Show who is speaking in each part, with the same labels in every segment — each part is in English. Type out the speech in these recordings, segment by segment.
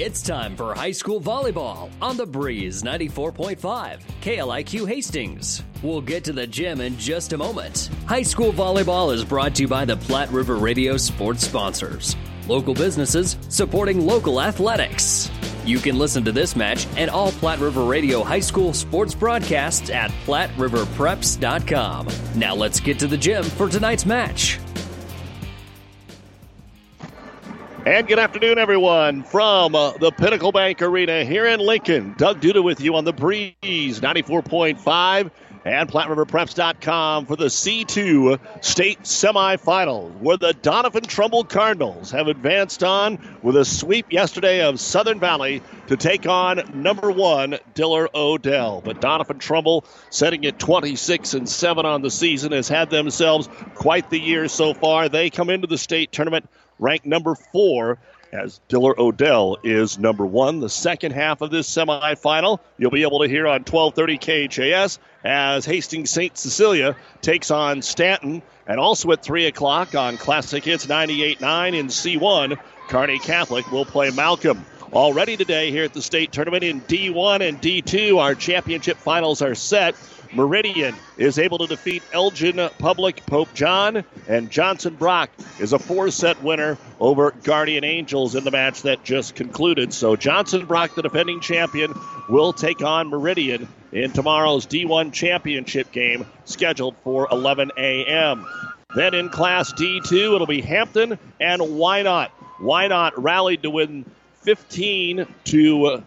Speaker 1: It's time for high school volleyball on the Breeze 94.5, KLIQ Hastings. We'll get to the gym in just a moment. High school volleyball is brought to you by the Platte River Radio sports sponsors, local businesses supporting local athletics. You can listen to this match and all Platte River Radio high school sports broadcasts at PlatteRiverPreps.com. Now let's get to the gym for tonight's match.
Speaker 2: And good afternoon, everyone, from uh, the Pinnacle Bank Arena here in Lincoln. Doug Duda with you on the Breeze 94.5 and PlatteRiverPreps.com for the C2 state semifinal, where the Doniphan Trumbull Cardinals have advanced on with a sweep yesterday of Southern Valley to take on number one Diller Odell. But Doniphan Trumbull, setting at 26 and 7 on the season, has had themselves quite the year so far. They come into the state tournament ranked number four as Diller Odell is number one. The second half of this semifinal, you'll be able to hear on 1230 KHAS as Hastings St. Cecilia takes on Stanton. And also at 3 o'clock on Classic Hits 98.9 in C1, Kearney Catholic will play Malcolm. Already today here at the state tournament in D1 and D2, our championship finals are set. Meridian is able to defeat Elgin Public Pope John, and Johnson Brock is a four set winner over Guardian Angels in the match that just concluded. So Johnson Brock, the defending champion, will take on Meridian in tomorrow's D1 championship game scheduled for 11 a.m. Then in Class D2, it'll be Hampton and Wynot. Why not rallied to win 15 to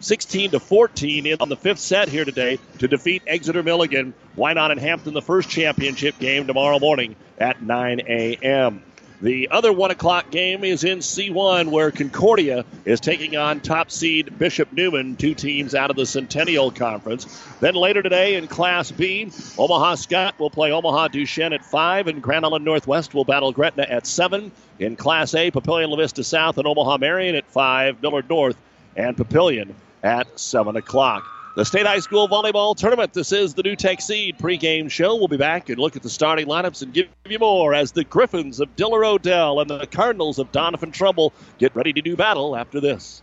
Speaker 2: 16 to 14 in the fifth set here today to defeat Exeter Milligan. Wynot in Hampton the first championship game tomorrow morning at 9 a.m. The other one o'clock game is in C1 where Concordia is taking on top seed Bishop Neumann, two teams out of the Centennial Conference. Then later today in Class B, Omaha Skutt will play Omaha Duchesne at 5 and Grand Island Northwest will battle Gretna at 7. In Class A, Papillion La Vista South and Omaha Marian at 5, Millard North and Papillion at 7 o'clock. The State High School Volleyball Tournament. This is the NuTech Seed pregame show. We'll be back and look at the starting lineups and give you more as the Griffins of Diller Odell and the Cardinals of Doniphan Trumbull get ready to do battle after this.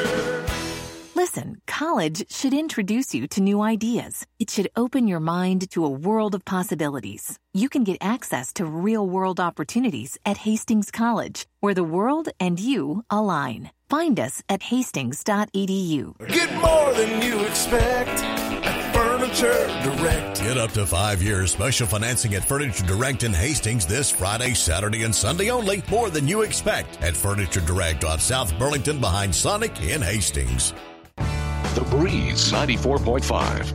Speaker 3: Listen, college should introduce you to new ideas. It should open your mind to a world of possibilities. You can get access to real world opportunities at Hastings College, where the world and you align. Find us at hastings.edu.
Speaker 4: Get more than you expect at Furniture Direct.
Speaker 5: Get up to five years special financing at Furniture Direct in Hastings this Friday, Saturday, and Sunday only. More than you expect at Furniture Direct on South Burlington behind Sonic in Hastings.
Speaker 6: The Breeze 94.5.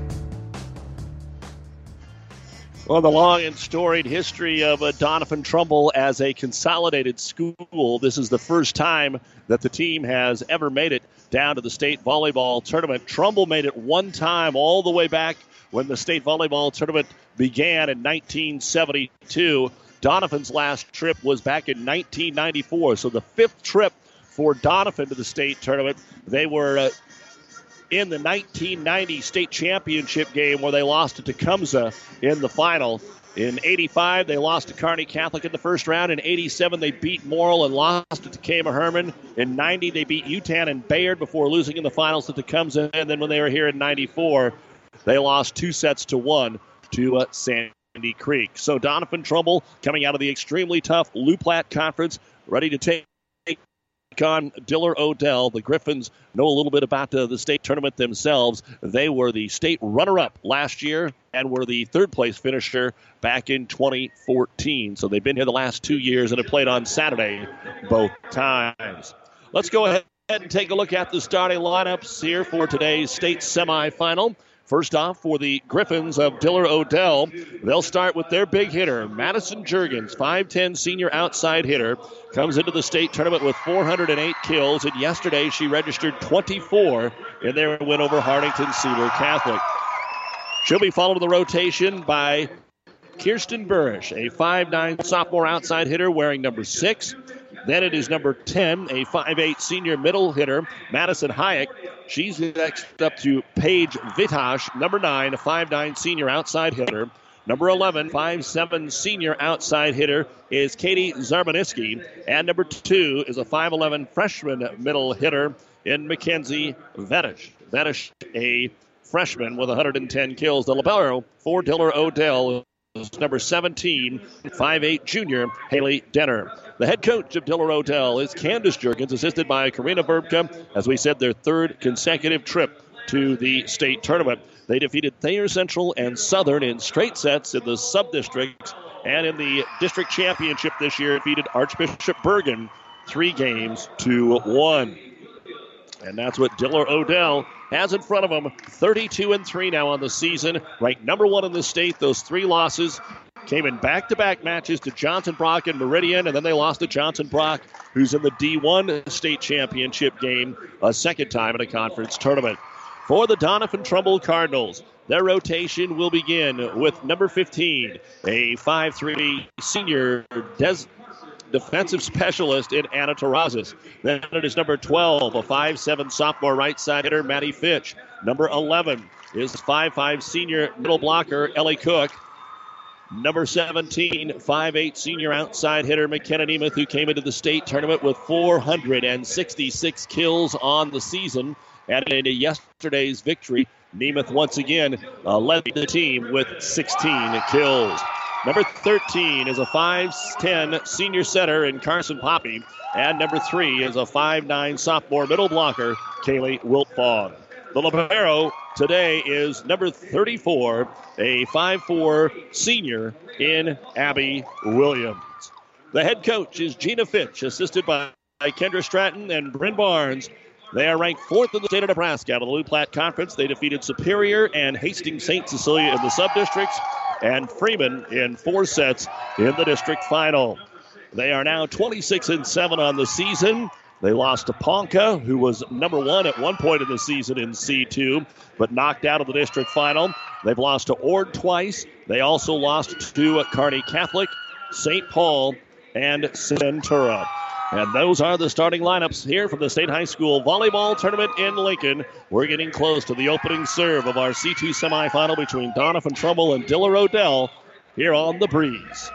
Speaker 2: Well, the long and storied history of uh, Doniphan Trumbull as a consolidated school. This is the first time that the team has ever made it down to the state volleyball tournament. Trumbull made it one time all the way back when the state volleyball tournament began in 1972. Doniphan's last trip was back in 1994. So the fifth trip for Doniphan to the state tournament. They were uh, in the 1990 state championship game where they lost to Tecumseh in the final. In 85, they lost to Kearney Catholic in the first round. In 87, they beat Morrill and lost to Tekamah-Herman. In 90, they beat Yutan and Bayard before losing in the finals to Tecumseh. And then when they were here in 94, they lost two sets to one to uh, Sandy Creek. So Doniphan Trumbull coming out of the extremely tough Loup Platte Conference, ready to take on Diller Odell. The Griffins know a little bit about uh, the state tournament themselves. They were the state runner up last year and were the third place finisher back in 2014. So they've been here the last two years and have played on Saturday both times. Let's go ahead and take a look at the starting lineups here for today's state semifinal. First off, for the Griffins of Diller Odell, they'll start with their big hitter, Madison Jurgens, 5'10 senior outside hitter, comes into the state tournament with 408 kills, and yesterday she registered 24 in their win over Hartington Cedar Catholic. She'll be followed in the rotation by Kirsten Burrish, a 5'9 sophomore outside hitter wearing number six. Then it is number 10, a 5'8 senior middle hitter, Madison Hayek. She's next up to Paige Vitash, number 9, a 5'9 senior outside hitter. Number 11, 5'7 senior outside hitter is Katie Zarbaniski. And number 2 is a 5'11 freshman middle hitter in Mackenzie Vetish. Vetish, a freshman with 110 kills. The libero for Diller Odell number 17, 5'8 junior Haley Denner. The head coach of Diller Odell is Candace Jurgens, assisted by Karina Verbka, as we said, their third consecutive trip to the state tournament. They defeated Thayer Central and Southern in straight sets in the sub districts, and in the district championship this year, defeated Archbishop Bergan three games to one. And that's what Diller Odell has in front of him 32 and 3 now on the season, ranked number one in the state. Those three losses came in back to back matches to Johnson Brock and Meridian, and then they lost to Johnson Brock, who's in the D1 state championship game a second time in a conference tournament. For the Doniphan Trumbull Cardinals, their rotation will begin with number 15, a 5'3 senior Des- defensive specialist in Anna Terrazas. Then it is number 12, a 5'7 sophomore right side hitter, Maddie Fitch. Number 11 is 5'5 senior middle blocker, Ellie Cook. Number 17, 5'8 senior outside hitter McKenna Nemeth, who came into the state tournament with 466 kills on the season. And in yesterday's victory, Nemeth once again uh, led the team with 16 kills. Number 13 is a 5'10 senior setter in Carson Poppy. And number three is a 5'9 sophomore middle blocker, Kaylee Wiltfong. The Libero today is number 34, a 5'4 senior in Abby Williams. The head coach is Gina Fitch, assisted by Kendra Stratton and Bryn Barnes. They are ranked fourth in the state of Nebraska out of the Loup Platte Conference. They defeated Superior and Hastings St. Cecilia in the sub-districts and Freeman in four sets in the district final. They are now 26 and 7 on the season. They lost to Ponca, who was number one at one point in the season in C2, but knocked out of the district final. They've lost to Ord twice. They also lost to Kearney Catholic, St. Paul, and Centura. And those are the starting lineups here from the State High School Volleyball Tournament in Lincoln. We're getting close to the opening serve of our C2 semifinal between Doniphan Trumbull and Diller Odell here on the Breeze.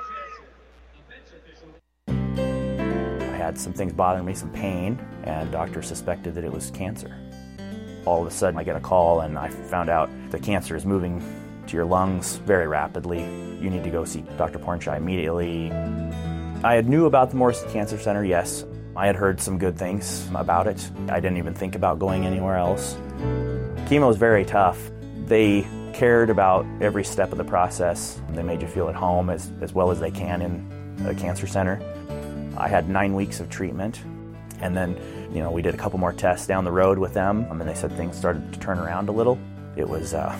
Speaker 7: I had some things bothering me, some pain, and doctor suspected that it was cancer. All of a sudden, I get a call, and I found out the cancer is moving to your lungs very rapidly. You need to go see Dr. Pornchai immediately. I had knew about the Morris Cancer Center, yes. I had heard some good things about it. I didn't even think about going anywhere else. Chemo is very tough. They cared about every step of the process. They made you feel at home as, as well as they can in a cancer center. I had nine weeks of treatment, and then, you know, we did a couple more tests down the road with them, and they said things started to turn around a little. It was, uh,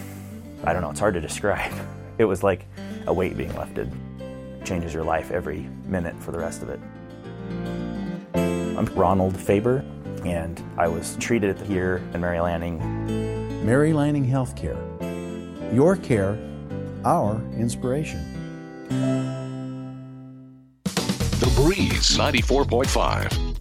Speaker 7: I don't know, it's hard to describe. It was like a weight being lifted. It changes your life every minute for the rest of it. I'm Ronald Faber, and I was treated here in Mary Lanning.
Speaker 8: Mary Lanning Healthcare. Your care, our inspiration.
Speaker 6: The Breeze 94.5.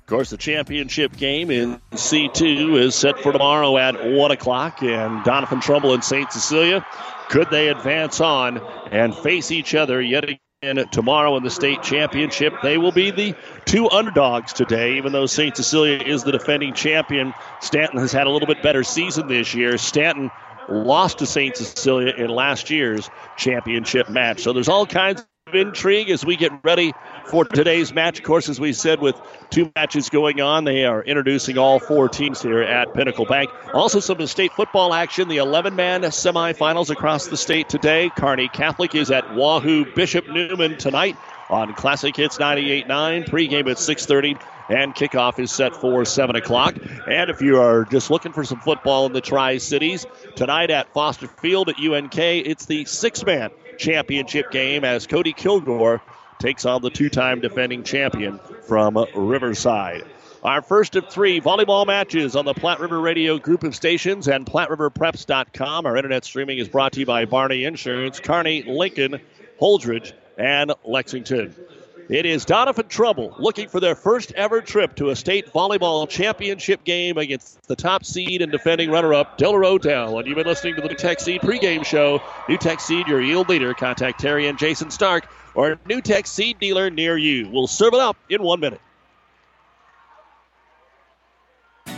Speaker 2: Of course, the championship game in C2 is set for tomorrow at 1 o'clock, and Doniphan Trumbull and St. Cecilia. Could they advance on and face each other yet again tomorrow in the state championship? They will be the two underdogs today, even though St. Cecilia is the defending champion. Stanton has had a little bit better season this year. Stanton lost to St. Cecilia in last year's championship match. So there's all kinds of intrigue as we get ready for today's match. Of course, as we said, with two matches going on, they are introducing all four teams here at Pinnacle Bank. Also, some of the state football action. The 11 man semifinals across the state today. Kearney Catholic is at Wahoo Bishop Neumann tonight. on Classic Hits 98.9. Pregame at 6:30, and kickoff is set for 7 o'clock. And if you are just looking for some football in the Tri Cities tonight at Foster Field at UNK, it's the six-man championship game as Cody Kilgore takes on the two-time defending champion from Riverside. Our first of three volleyball matches on the Platte River Radio group of stations and PlatteRiverPreps.com. Our internet streaming is brought to you by Barney Insurance, Kearney, Lincoln, Holdrege, and Lexington. It is Doniphan Trumbull looking for their first ever trip to a state volleyball championship game against the top seed and defending runner-up Diller Odell. And you've been listening to the NuTech Seed pregame show. NuTech Seed, your yield leader. Contact Terry and Jason Stark or a NuTech Seed dealer near you. We'll serve it up in one minute.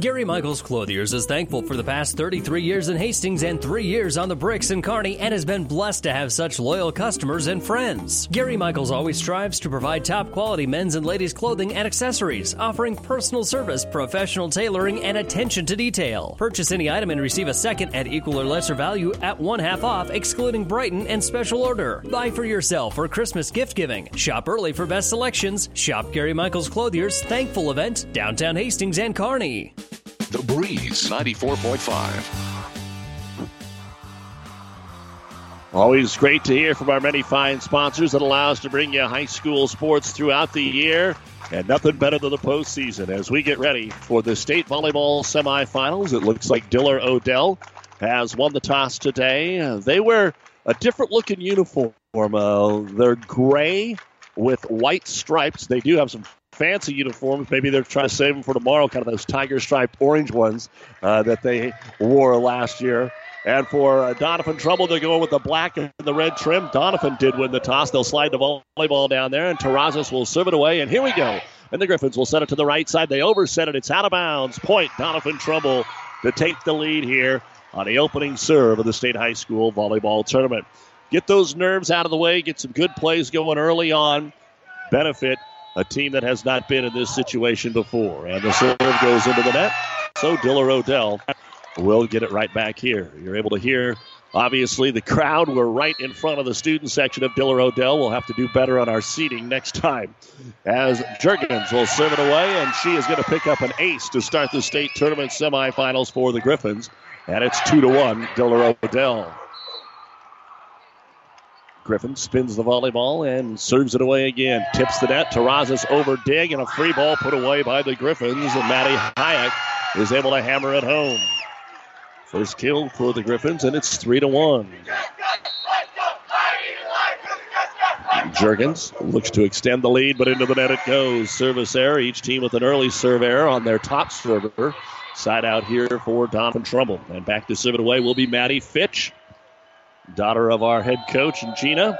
Speaker 1: Gary Michaels Clothiers is thankful for the past 33 years in Hastings and three years on the bricks in Kearney and has been blessed to have such loyal customers and friends. Gary Michaels always strives to provide top quality men's and ladies' clothing and accessories, offering personal service, professional tailoring, and attention to detail. Purchase any item and receive a second at equal or lesser value at one half off, excluding Brighton and special order. Buy for yourself for Christmas gift giving. Shop early for best selections. Shop Gary Michaels Clothiers Thankful event, downtown Hastings and Kearney.
Speaker 6: The Breeze 94.5.
Speaker 2: Always great to hear from our many fine sponsors that allow us to bring you high school sports throughout the year. And nothing better than the postseason as we get ready for the state volleyball semifinals. It looks like Diller Odell has won the toss today. They wear a different looking uniform. Uh, they're gray with white stripes. They do have some fancy uniforms. Maybe they're trying to save them for tomorrow, kind of those tiger striped orange ones uh, that they wore last year. And for uh, Doniphan Trumbull, they're going with the black and the red trim. Doniphan did win the toss. They'll slide the volleyball down there, and Terrazas will serve it away. And here we go. And the Griffins will set it to the right side. They overset it. It's out of bounds. Point Doniphan Trumbull to take the lead here on the opening serve of the state high school volleyball tournament. Get those nerves out of the way. Get some good plays going early on. Benefit a team that has not been in this situation before. And the serve goes into the net. So Diller Odell will get it right back here. You're able to hear, obviously, the crowd. We're right in front of the student section of Diller Odell. We'll have to do better on our seating next time. As Jurgens will serve it away, and she is going to pick up an ace to start the state tournament semifinals for the Griffins. And it's two to one, Diller Odell. Griffin spins the volleyball and serves it away again. Tips the net. Terrazas over dig and a free ball put away by the Griffins. And Maddie Hayek is able to hammer it home. First kill for the Griffins, and it's three to one. Jurgens looks to extend the lead, but into the net it goes. Service error. Each team with an early serve error on their top server. Side out here for Doniphan Trumbull. And back to serve it away will be Maddie Fitch daughter of our head coach, and Gina,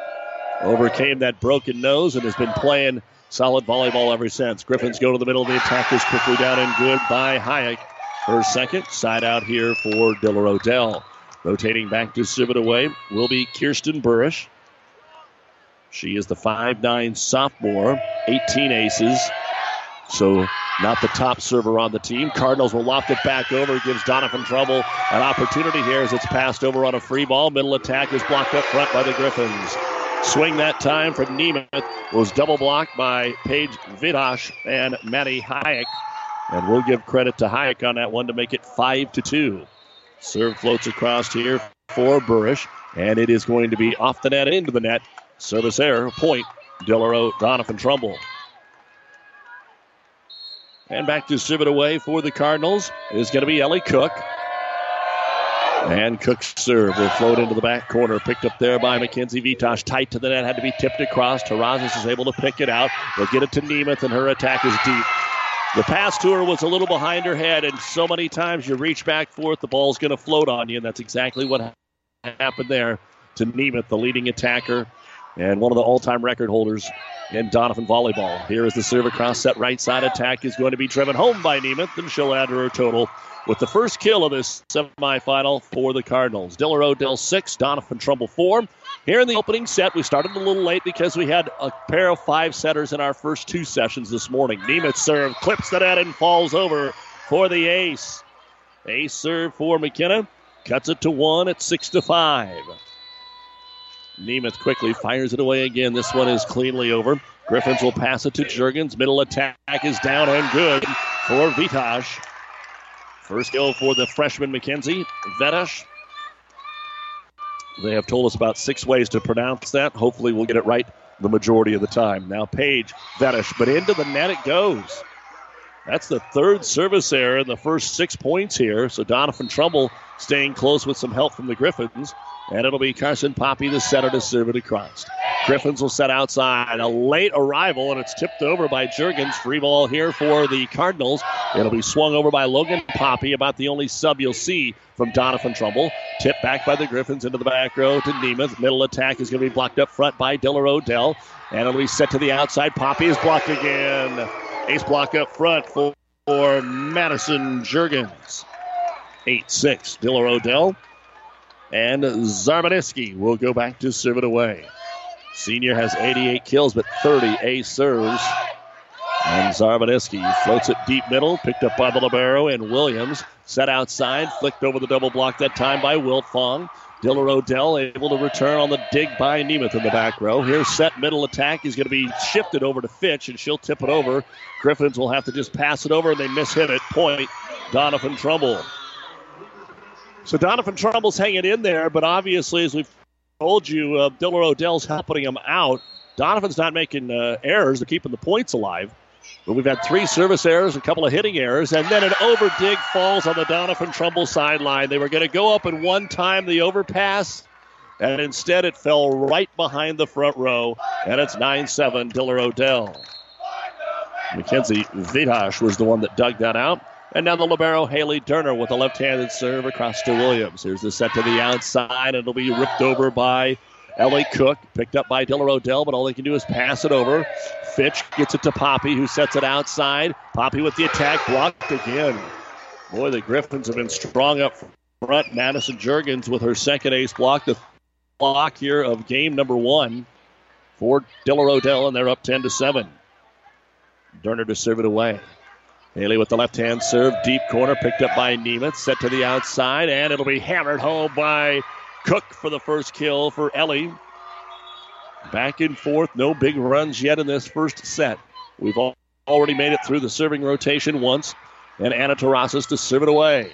Speaker 2: overcame that broken nose and has been playing solid volleyball ever since. Griffins go to the middle of the attack, is quickly down and good by Hayek. Her second side out here for Diller Odell. Rotating back to serve it away will be Kirsten Burrish. She is the 5'9 sophomore, 18 aces. So not the top server on the team. Cardinals will loft it back over, gives Doniphan Trumbull an opportunity here as it's passed over on a free ball. Middle attack is blocked up front by the Griffins. Swing that time from Nemeth was double blocked by Paige Vidosh and Maddie Hayek. And we'll give credit to Hayek on that one to make it 5 to 2. Serve floats across here for Burrish, and it is going to be off the net into the net. Service error, point, Dillero Doniphan Trumbull. And back to serve it away for the Cardinals is going to be Ellie Cook. And Cook's serve will float into the back corner. Picked up there by Mackenzie Vitosh. Tight to the net. Had to be tipped across. Terrazas is able to pick it out. They'll get it to Nemeth, and her attack is deep. The pass to her was a little behind her head, and so many times you reach back for it, the ball's going to float on you, and that's exactly what happened there to Nemeth, the leading attacker and one of the all-time record holders in Doniphan volleyball. Here is the serve across set right side attack is going to be driven home by Nemeth, and she'll add to her total with the first kill of this semifinal for the Cardinals. Diller Odell six, Doniphan Trumbull four. Here in the opening set, we started a little late because we had a pair of five setters in our first two sessions this morning. Nemeth serve clips the net and falls over for the ace. Ace serve for McKenna. Cuts it to one at six to five. Nemeth quickly fires it away again. This one is cleanly over. Griffins will pass it to Jurgens. Middle attack is down and good for Vitash. First kill for the freshman McKenzie. Vetash. They have told us about six ways to pronounce that. Hopefully, we'll get it right the majority of the time. Now, Page, Vetash, but into the net it goes. That's the third service error in the first six points here. So Doniphan Trumbull staying close with some help from the Griffins. And it'll be Carson Poppy, the setter, to serve it across. Griffins will set outside. A late arrival, and it's tipped over by Jurgens. Free ball here for the Cardinals. It'll be swung over by Logan Poppy, about the only sub you'll see from Doniphan Trumbull. Tipped back by the Griffins into the back row to Nemeth. Middle attack is going to be blocked up front by Diller Odell. And it'll be set to the outside. Poppy is blocked again. Ace block up front for, for Madison Jurgens. 8 6. Diller Odell and Zarbaneski will go back to serve it away. Senior has 88 kills, but 30 ace serves. And Zarbaneski floats it deep middle, picked up by the Libero and Williams. Set outside, flicked over the double block that time by Wiltfong. Diller Odell able to return on the dig by Nemeth in the back row. Here's set middle attack. He's going to be shifted over to Fitch, and she'll tip it over. Griffins will have to just pass it over, and they miss hit it. Point, Doniphan Trumbull. So Doniphan Trumbull's hanging in there, but obviously, as we've told you, uh, Diller Odell's helping him out. Doniphan's not making uh, errors; they're keeping the points alive. But we've had three service errors, a couple of hitting errors, and then an over dig falls on the Doniphan Trumbull sideline. They were going to go up in one time the overpass, and instead it fell right behind the front row, and it's 9 7 Diller Odell. Mackenzie Vitash was the one that dug that out. And now the Libero, Haley Durner with a left handed serve across to Williams. Here's the set to the outside. It'll be ripped over by Ellie Cook, picked up by Diller Odell, but all they can do is pass it over. Fitch gets it to Poppy, who sets it outside. Poppy with the attack, blocked again. Boy, the Griffins have been strong up front. Madison Jurgens with her second ace block, the block here of game number one for Diller Odell, and they're up 10 to 7. Durner to serve it away. Haley with the left hand serve, deep corner, picked up by Nemeth, set to the outside, and it'll be hammered home by Cook for the first kill for Ellie. Back and forth, no big runs yet in this first set. We've already made it through the serving rotation once, and Anna Terrazas to serve it away.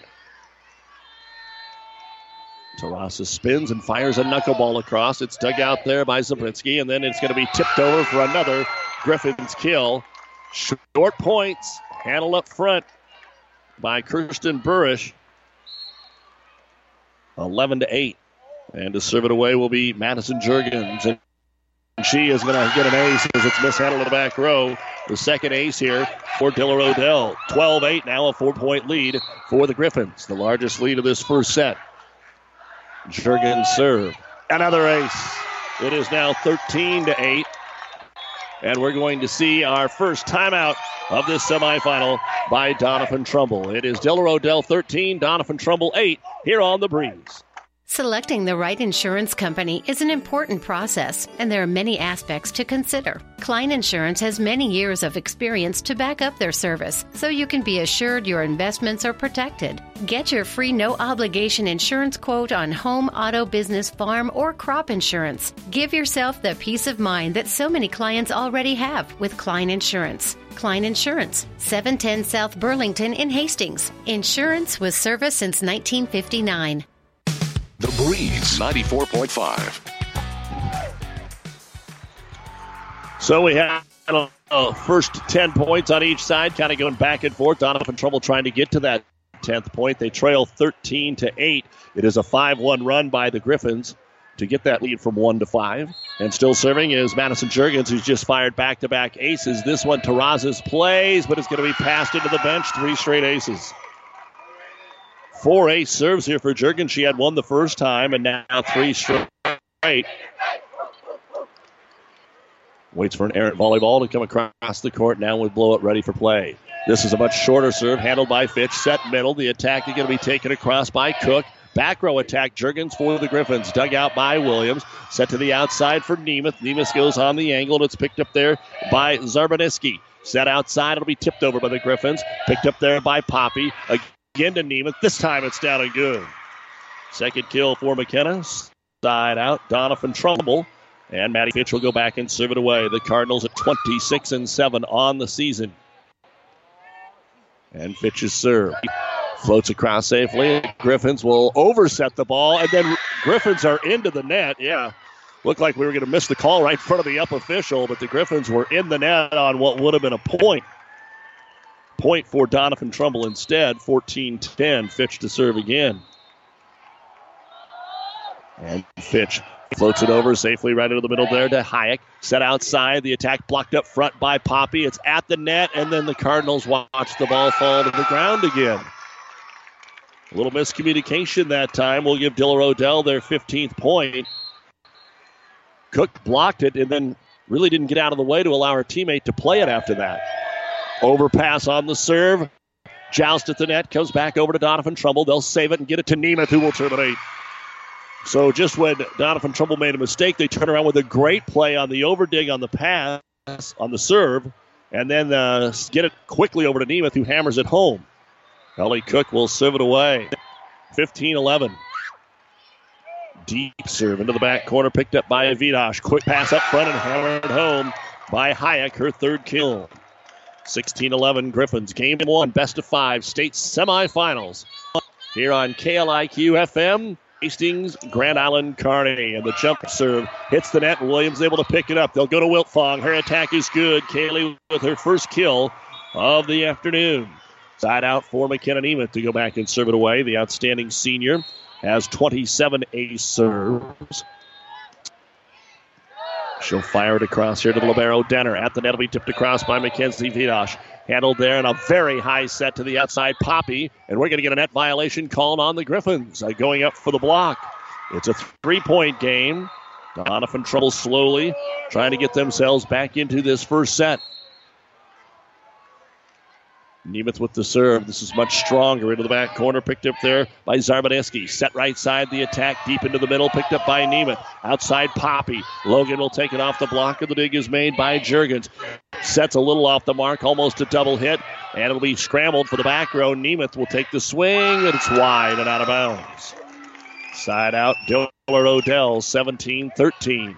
Speaker 2: Terrazas spins and fires a knuckleball across. It's dug out there by Zabrinski, and then it's going to be tipped over for another Griffin's kill. Short points Handled up front by Kirsten Burrish. 11 to 8. And to serve it away will be Madison Jurgens. And she is going to get an ace as it's mishandled in the back row. The second ace here for Diller Odell. 12 8 now, a four point lead for the Griffins. The largest lead of this first set. Jurgens serve. Another ace. It is now 13 to 8. And we're going to see our first timeout of this semifinal by Doniphan Trumbull. It is Diller Odell 13, Doniphan Trumbull 8 here on the breeze.
Speaker 9: Selecting the right insurance company is an important process, and there are many aspects to consider. Klein Insurance has many years of experience to back up their service, so you can be assured your investments are protected. Get your free no obligation insurance quote on home, auto, business, farm, or crop insurance. Give yourself the peace of mind that so many clients already have with Klein Insurance. Klein Insurance, 710 South Burlington in Hastings. Insurance with service since 1959.
Speaker 6: The Breeze 94.5.
Speaker 2: So we have uh, first 10 points on each side, kind of going back and forth. Doniphan Trumbull trying to get to that 10th point. They trail 13 to 8. It is a 5 1 run by the Griffins to get that lead from 1 to 5. And still serving is Madison Jurgens, who's just fired back to back aces. This one, Terrazas plays, but it's going to be passed into the bench. Three straight aces. Four ace serves here for Jurgens. She had one the first time, and now three straight. Waits for an errant volleyball to come across the court. Now we blow it ready for play. This is a much shorter serve handled by Fitch. Set middle. The attack is going to be taken across by Cook. Back row attack, Jurgens for the Griffins. Dug out by Williams. Set to the outside for Nemeth. Nemeth goes on the angle, and it's picked up there by Zarbaniski. Set outside, it'll be tipped over by the Griffins. Picked up there by Poppy. Again to Nemeth. This time it's down and good. Second kill for McKenna. Side out. Doniphan Trumbull. And Maddie Fitch will go back and serve it away. The Cardinals at 26 and 7 on the season. And Fitch's serve. Floats across safely. Griffins will overset the ball, and then Griffins are into the net. Yeah. Looked like we were going to miss the call right in front of the up official, but the Griffins were in the net on what would have been a point. Point for Doniphan Trumbull instead. 14 10. Fitch to serve again. And Fitch floats it over safely right into the middle there to Hayek. Set outside. The attack blocked up front by Poppy. It's at the net, and then the Cardinals watch the ball fall to the ground again. A little miscommunication that time. We'll give Diller Odell their 15th point. Cook blocked it and then really didn't get out of the way to allow her teammate to play it after that. Overpass on the serve. Joust at the net. Comes back over to Doniphan Trumbull. They'll save it and get it to Nemeth, who will terminate. So just when Doniphan Trumbull made a mistake, they turn around with a great play on the overdig on the pass, on the serve, and then uh, get it quickly over to Nemeth, who hammers it home. Ellie Cook will serve it away. 15 11. Deep serve into the back corner, picked up by Vidash. Quick pass up front and hammered home by Hayek, her third kill. 16 11 Griffins. Game one, best of five, state semifinals. Here on KLIQ FM, Hastings, Grand Island, Kearney. And the jump serve hits the net. Williams able to pick it up. They'll go to Wiltfong. Her attack is good. Kaylee with her first kill of the afternoon. Side out for McKenna Nemeth to go back and serve it away. The outstanding senior has 27 ace serves. She'll fire it across here to the Libero Denner. At the net will be tipped across by Mackenzie Vidosh. Handled there and a very high set to the outside Poppy. And we're going to get a net violation called on the Griffins uh, going up for the block. It's a three point game. Doniphan Trumbull slowly trying to get themselves back into this first set. Nemeth with the serve. This is much stronger into the back corner. Picked up there by Zarbaneski. Set right side the attack deep into the middle. Picked up by Nemeth. Outside Poppy. Logan will take it off the block, and the dig is made by Jurgens. Sets a little off the mark, almost a double hit, and it'll be scrambled for the back row. Nemeth will take the swing, and it's wide and out of bounds. Side out, Diller Odell, 17 13.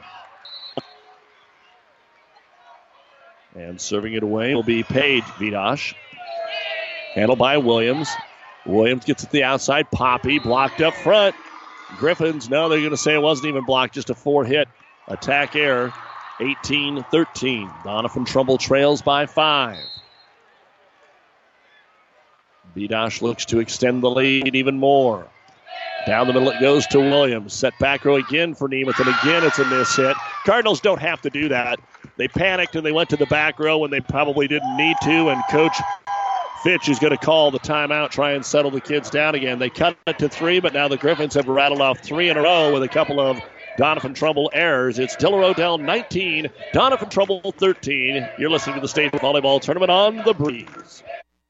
Speaker 2: And serving it away will be Paige Vidash. Handled by Williams. Williams gets it the outside. Poppy blocked up front. Griffins, no, they're going to say it wasn't even blocked, just a four hit attack error. 18 13. Doniphan Trumbull trails by five. Vidash looks to extend the lead even more. Down the middle it goes to Williams. Set back row again for Nemeth, and again it's a miss hit. Cardinals don't have to do that. They panicked and they went to the back row when they probably didn't need to, and Coach Fitch is going to call the timeout, try and settle the kids down again. They cut it to three, but now the Griffins have rattled off three in a row with a couple of Doniphan Trumbull errors. It's Diller Odell 19, Doniphan Trumbull 13. You're listening to the state volleyball tournament on the breeze.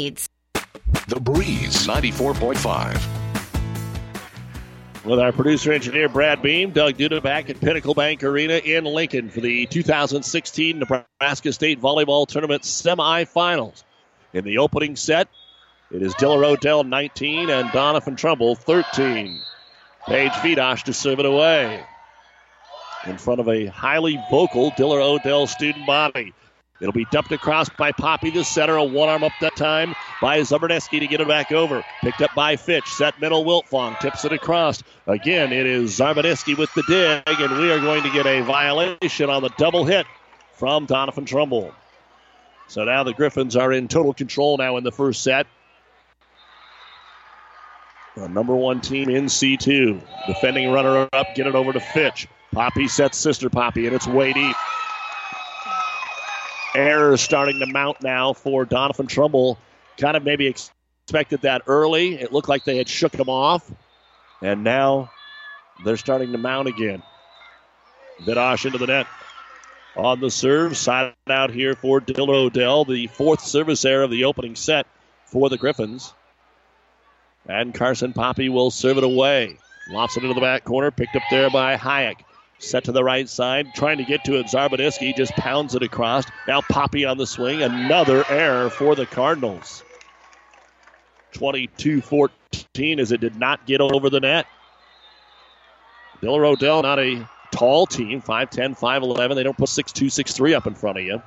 Speaker 6: The Breeze 94.5.
Speaker 2: With our producer engineer Brad Beam, Doug Duda back at Pinnacle Bank Arena in Lincoln for the 2016 Nebraska State Volleyball Tournament semifinals. In the opening set, it is Diller Odell 19 and Doniphan Trumbull 13. Paige Vidash to serve it away. In front of a highly vocal Diller Odell student body. It'll be dumped across by Poppy, the center. A one arm up that time by Zaberneski to get it back over. Picked up by Fitch. Set middle. Wiltfong tips it across. Again, it is Zarbaneski with the dig, and we are going to get a violation on the double hit from Doniphan Trumbull. So now the Griffins are in total control now in the first set. The number one team in C2. Defending runner up, get it over to Fitch. Poppy sets Sister Poppy, and it's way deep. Errors starting to mount now for Doniphan Trumbull. Kind of maybe expected that early. It looked like they had shook him off. And now they're starting to mount again. Vidosh into the net. On the serve, side out here for Diller Odell, the fourth service error of the opening set for the Griffins. And Carson Poppy will serve it away. Lofts it into the back corner, picked up there by Hayek. Set to the right side, trying to get to it. Zarbaniski just pounds it across. Now Poppy on the swing. Another error for the Cardinals. 22 14 as it did not get over the net. Diller Odell, not a tall team, 5'10, 5'11. They don't put 6'2, 6'3 up in front of you.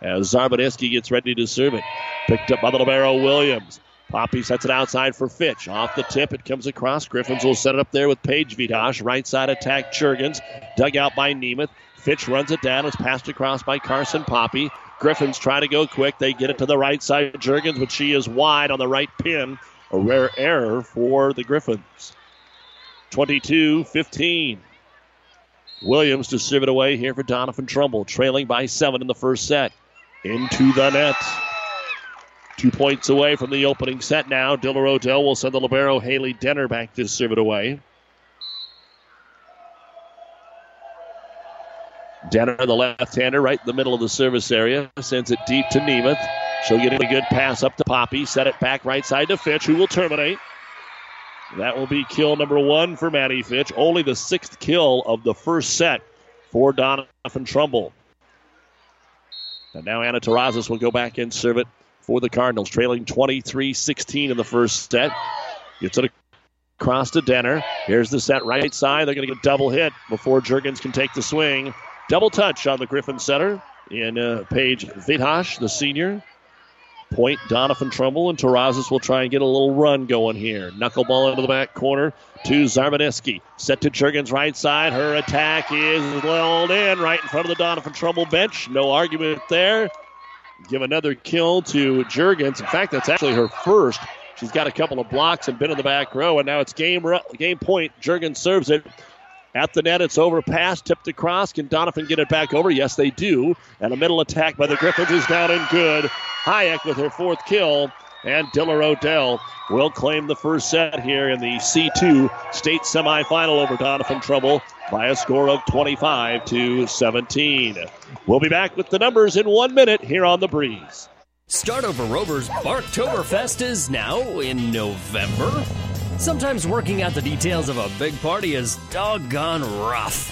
Speaker 2: As Zarbaniski gets ready to serve it. Picked up by the Libero Williams. Poppy sets it outside for Fitch. Off the tip, it comes across. Griffins will set it up there with Paige Vidosh. Right side attack, Jurgens. Dug out by Nemeth. Fitch runs it down. It's passed across by Carson Poppy. Griffins try to go quick. They get it to the right side, Jurgens, but she is wide on the right pin. A rare error for the Griffins. 22 15. Williams to serve it away here for Doniphan Trumbull, trailing by seven in the first set. Into the net. Two points away from the opening set now. Diller Odell will send the Libero Haley Denner back to serve it away. Denner, the left-hander, right in the middle of the service area, sends it deep to Nemeth. She'll get a good pass up to Poppy, set it back right side to Fitch, who will terminate. That will be kill number one for Maddie Fitch. Only the sixth kill of the first set for Doniphan Trumbull. And now Anna Terrazas will go back and serve it for the Cardinals, trailing 23 16 in the first set. Gets it across to Denner. Here's the set right side. They're going to get a double hit before Jurgens can take the swing. Double touch on the Griffin center in uh, Paige Vithosh, the senior. Point Doniphan Trumbull and Terrazas will try and get a little run going here. Knuckleball into the back corner to Zarbaneski. Set to Jurgens' right side. Her attack is lulled in right in front of the Doniphan Trumbull bench. No argument there give another kill to Jurgens. In fact, that's actually her first. She's got a couple of blocks and been in the back row, and now it's game game point. Jurgens serves it at the net. It's overpassed, tipped across. Can Doniphan get it back over? Yes, they do. And a middle attack by the Griffins is down and good. Hayek with her fourth kill. And Diller Odell will claim the first set here in the C2 state semifinal over Doniphan Trumbull by a score of 25 to 17. We'll be back with the numbers in one minute here on the breeze.
Speaker 1: Start over Rovers Barktoberfest is now in November. Sometimes working out the details of a big party is doggone rough.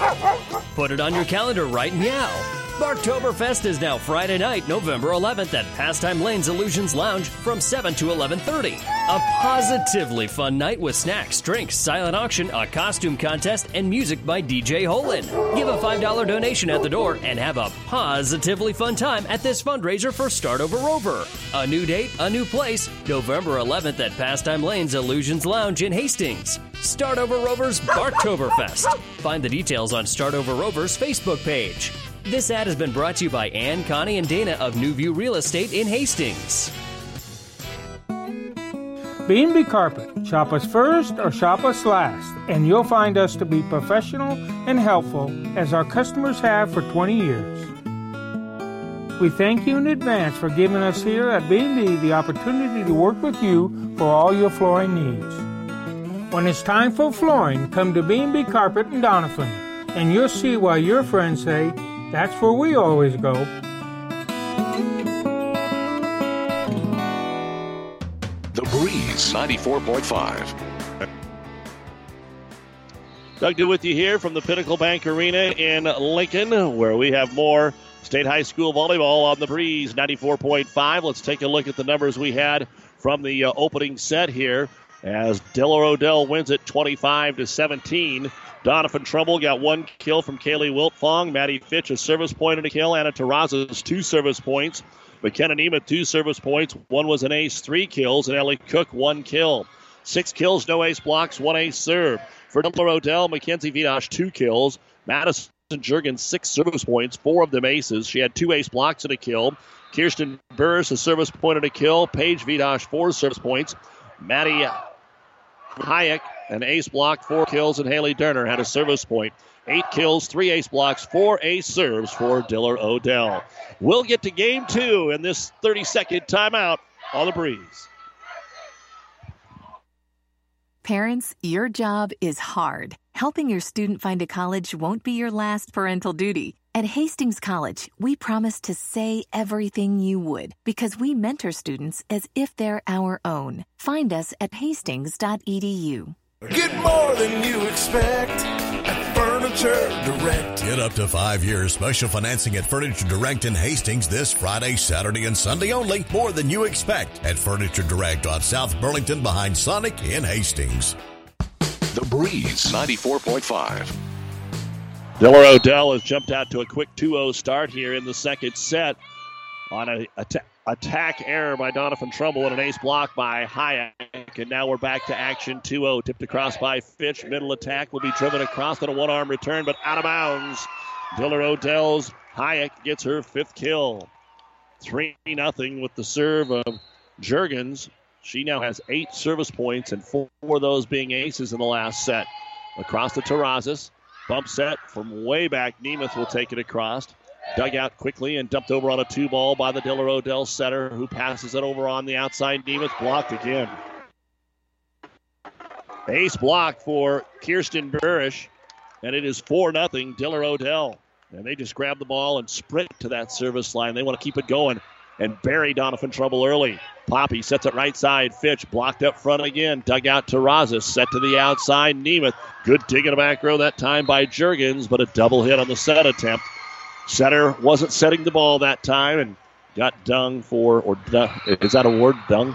Speaker 1: Put it on your calendar right now. Barktoberfest is now Friday night, November 11th at Pastime Lanes Illusions Lounge from 7 to 11:30. A positively fun night with snacks, drinks, silent auction, a costume contest, and music by DJ Holin. Give a $5 donation at the door and have a positively fun time at this fundraiser for Start Over Rover. A new date, a new place, November 11th at Pastime Lanes Illusions Lounge in Hastings. Start Over Rover's Barktoberfest. Find the details on Start Over Rover's Facebook page. This ad has been brought to you by Ann, Connie, and Dana of New View Real Estate in Hastings.
Speaker 10: B&B Carpet. Shop us first or shop us last, and you'll find us to be professional and helpful as our customers have for 20 years. We thank you in advance for giving us here at B&B the opportunity to work with you for all your flooring needs. When it's time for flooring, come to B&B Carpet in Doniphan, and you'll see why your friends say, that's where we always go.
Speaker 6: The Breeze 94.5.
Speaker 2: Doug Duda with you here from the Pinnacle Bank Arena in Lincoln, where we have more State High School volleyball on the breeze 94.5. Let's take a look at the numbers we had from the uh, opening set here as Diller Odell wins it 25 to 17. Doniphan Trumbull got one kill from Kaylee Wiltfong. Maddie Fitch, a service point and a kill. Anna Terrazas, two service points. McKenna Nemeth, two service points. One was an ace, three kills. And Ellie Cook, one kill. Six kills, no ace blocks, one ace serve. For Diller Odell, Mackenzie Vidosh, two kills. Madison Jurgens six service points, four of them aces. She had two ace blocks and a kill. Kirsten Burris, a service point and a kill. Paige Vidosh, four service points. Maddie Hayek, an ace block, four kills, and Haley Derner had a service point. Eight kills, three ace blocks, four ace serves for Diller Odell. We'll get to game two in this 30 second timeout on the breeze.
Speaker 3: Parents, your job is hard. Helping your student find a college won't be your last parental duty. At Hastings College, we promise to say everything you would because we mentor students as if they're our own. Find us at hastings.edu.
Speaker 4: Get more than you expect at Furniture Direct.
Speaker 5: Get up to five years special financing at Furniture Direct in Hastings this Friday, Saturday, and Sunday only. More than you expect at Furniture Direct on South Burlington behind Sonic in Hastings.
Speaker 6: The Breeze 94.5.
Speaker 2: Diller Odell has jumped out to a quick 2 0 start here in the second set on a atta- attack error by Doniphan Trumbull and an ace block by Hayek. And now we're back to action 2 0. Tipped across by Fitch. Middle attack will be driven across on a one arm return, but out of bounds. Diller Odell's Hayek gets her fifth kill. 3 0 with the serve of Jurgens. She now has eight service points and four of those being aces in the last set. Across to Terrazas. Bump set from way back. Nemeth will take it across. Dug out quickly and dumped over on a two ball by the Diller Odell setter, who passes it over on the outside. Nemeth blocked again. Ace block for Kirsten Burish, and it is 4 0 Diller Odell. And they just grab the ball and sprint to that service line. They want to keep it going and bury Doniphan Trumbull early. Poppy sets it right side. Fitch blocked up front again. Dug out to Razas. Set to the outside. Nemeth. Good dig in the back row that time by Jurgens, but a double hit on the set attempt. Setter wasn't setting the ball that time and got dung for, or is that a word, dung?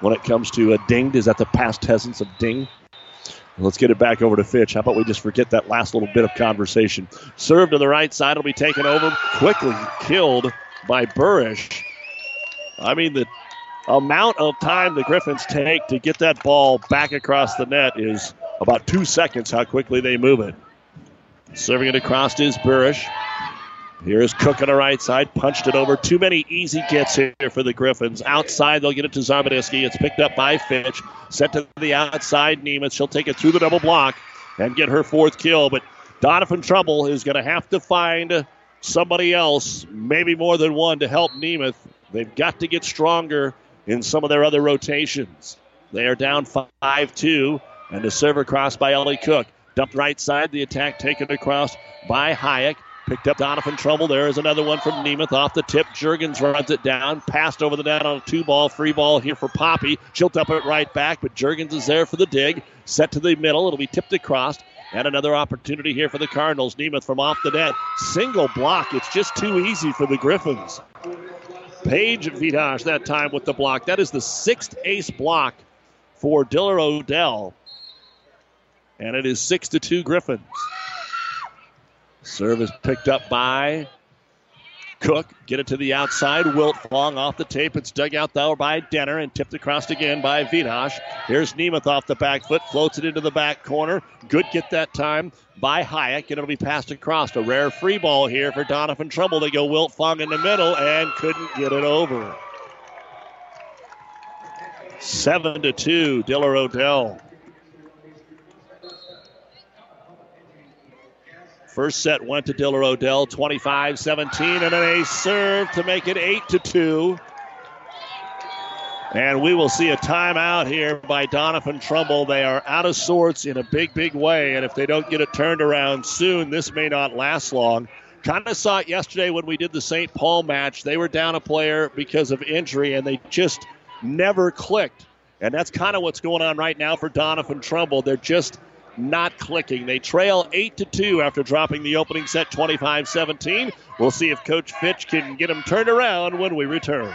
Speaker 2: When it comes to a dinged, is that the past tense of ding? Let's get it back over to Fitch. How about we just forget that last little bit of conversation? Serve to the right side It'll be taken over. Quickly killed by Burrish. I mean, the amount of time the Griffins take to get that ball back across the net is about two seconds how quickly they move it. Serving it across is Burrish. Here's Cook on the right side, punched it over. Too many easy gets here for the Griffins. Outside, they'll get it to Zarbaneski. It's picked up by Fitch. Set to the outside, Nemeth. She'll take it through the double block and get her fourth kill. But Doniphan Trumbull is going to have to find somebody else, maybe more than one, to help Nemeth. They've got to get stronger in some of their other rotations. They are down 5 2, and the server crossed by Ellie Cook. Dumped right side, the attack taken across by Hayek. Picked up Doniphan Trumbull. There is another one from Nemeth off the tip. Jurgens runs it down. Passed over the net on a two ball, free ball here for Poppy. She'll it right back, but Jurgens is there for the dig. Set to the middle. It'll be tipped across. And another opportunity here for the Cardinals. Nemeth from off the net. Single block. It's just too easy for the Griffins. Paige Vitosh that time with the block. That is the sixth ace block for Diller Odell. And it is six to two Griffins. Service picked up by Cook. Get it to the outside. Wiltfong off the tape. It's dug out though by Denner and tipped across again by Vitosh. Here's Nemeth off the back foot. Floats it into the back corner. Good get that time by Hayek. And it'll be passed across. A rare free ball here for Doniphan Trumbull. They go Wiltfong in the middle and couldn't get it over. Seven to two, Diller Odell. First set went to Diller Odell, 25 17, and an ace serve to make it 8 to 2. And we will see a timeout here by Doniphan Trumbull. They are out of sorts in a big, big way. And if they don't get it turned around soon, this may not last long. Kind of saw it yesterday when we did the St. Paul match. They were down a player because of injury, and they just never clicked. And that's kind of what's going on right now for Doniphan Trumbull. They're just not clicking. They trail 8 to 2 after dropping the opening set 25 17. We'll see if Coach Fitch can get them turned around when we return.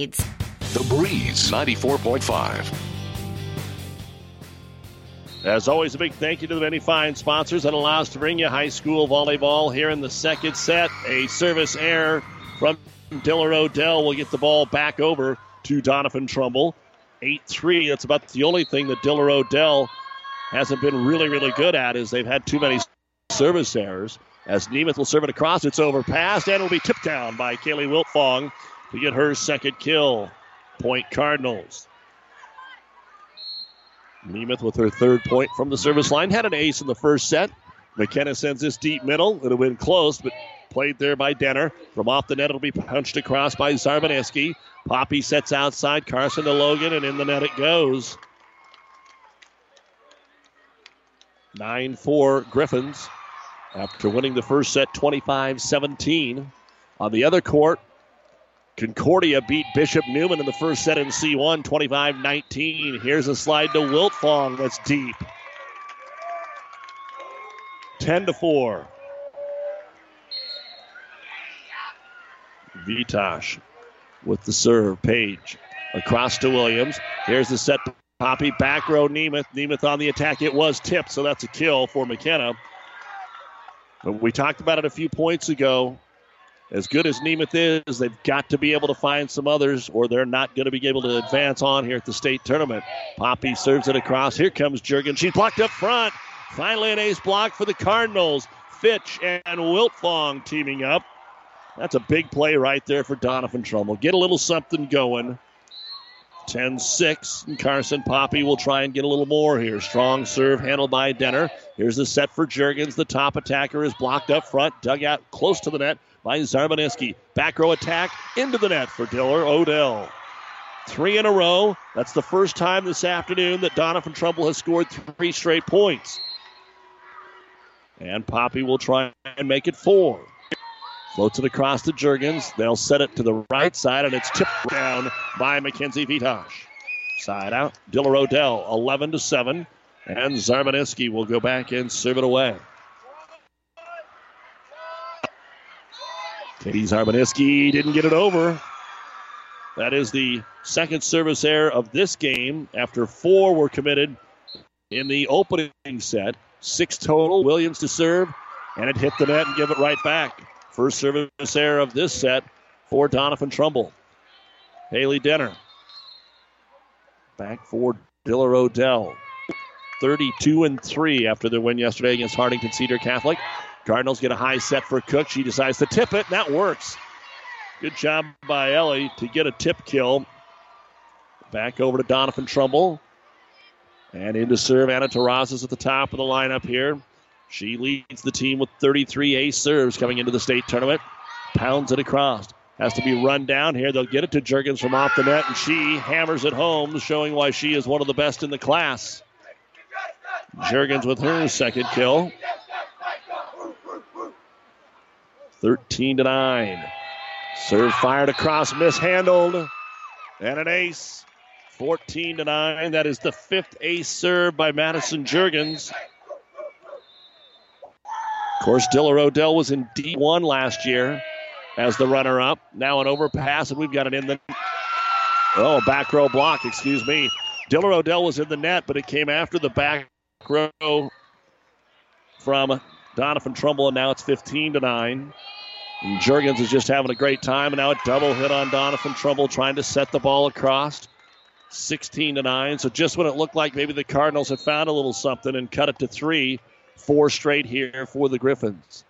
Speaker 6: The Breeze 94.5.
Speaker 2: As always, a big thank you to the many fine sponsors that allow us to bring you high school volleyball here in the second set. A service error from Diller Odell will get the ball back over to Doniphan Trumbull. 8 3. That's about the only thing that Diller Odell hasn't been really, really good at is they've had too many service errors. As Nemeth will serve it across, it's overpassed and will be tipped down by Kaylee Wiltfong to get her second kill. Point Cardinals. Nemeth with her third point from the service line. Had an ace in the first set. McKenna sends this deep middle. It'll win close, but played there by Denner. From off the net, it'll be punched across by Zarbaneski. Poppy sets outside. Carson to Logan, and in the net it goes. 9 4 Griffins after winning the first set 25 17. On the other court, Concordia beat Bishop Neumann in the first set in C1, 25 19. Here's a slide to Wiltfong that's deep. 10 to 4. Vitosh with the serve. Paige across to Williams. Here's the set Poppy. Back row Nemeth. Nemeth on the attack. It was tipped, so that's a kill for McKenna. But we talked about it a few points ago as good as Nemeth is, they've got to be able to find some others, or they're not going to be able to advance on here at the state tournament. Poppy serves it across. Here comes Jurgen. She's blocked up front. Finally, an ace block for the Cardinals. Fitch and Wiltfong teaming up. That's a big play right there for Doniphan Trumbull. Get a little something going. 10 6. And Carson Poppy will try and get a little more here. Strong serve handled by Denner. Here's the set for Jurgens. The top attacker is blocked up front, dug out close to the net by Zarbaneski. Back row attack into the net for Diller Odell. Three in a row. That's the first time this afternoon that Doniphan Trumbull has scored three straight points. And Poppy will try and make it four. Floats it across to Jurgens. They'll set it to the right side, and it's tipped down by Mackenzie Vitosh. Side out. Diller Odell, 11 to 7. And Zarbaneski will go back and serve it away. Katie Zarbaneski didn't get it over. That is the second service error of this game after four were committed in the opening set. Six total. Williams to serve, and it hit the net and give it right back. First service error of this set for Doniphan Trumbull. Haley Denner. Back for Diller Odell. 32 and 3 after their win yesterday against Hartington Cedar Catholic. Cardinals get a high set for Cook. She decides to tip it, and that works. Good job by Ellie to get a tip kill. Back over to Doniphan Trumbull. And into serve, Anna Terrazas at the top of the lineup here. She leads the team with 33 ace serves coming into the state tournament. Pounds it across. Has to be run down here. They'll get it to Jurgens from off the net, and she hammers it home, showing why she is one of the best in the class. Jurgens with her second kill. 13 to 9. Serve fired across, mishandled, and an ace. 14 to 9. That is the fifth ace serve by Madison Jurgens. Of course, Diller Odell was in D1 last year as the runner up. Now an overpass, and we've got it in the. Oh, back row block, excuse me. Diller Odell was in the net, but it came after the back row from Doniphan Trumbull, and now it's 15 to 9. And Jurgens is just having a great time, and now a double hit on Doniphan Trumbull trying to set the ball across. 16 to 9. So just when it looked like maybe the Cardinals had found a little something and cut it to three, four straight here for the Griffins.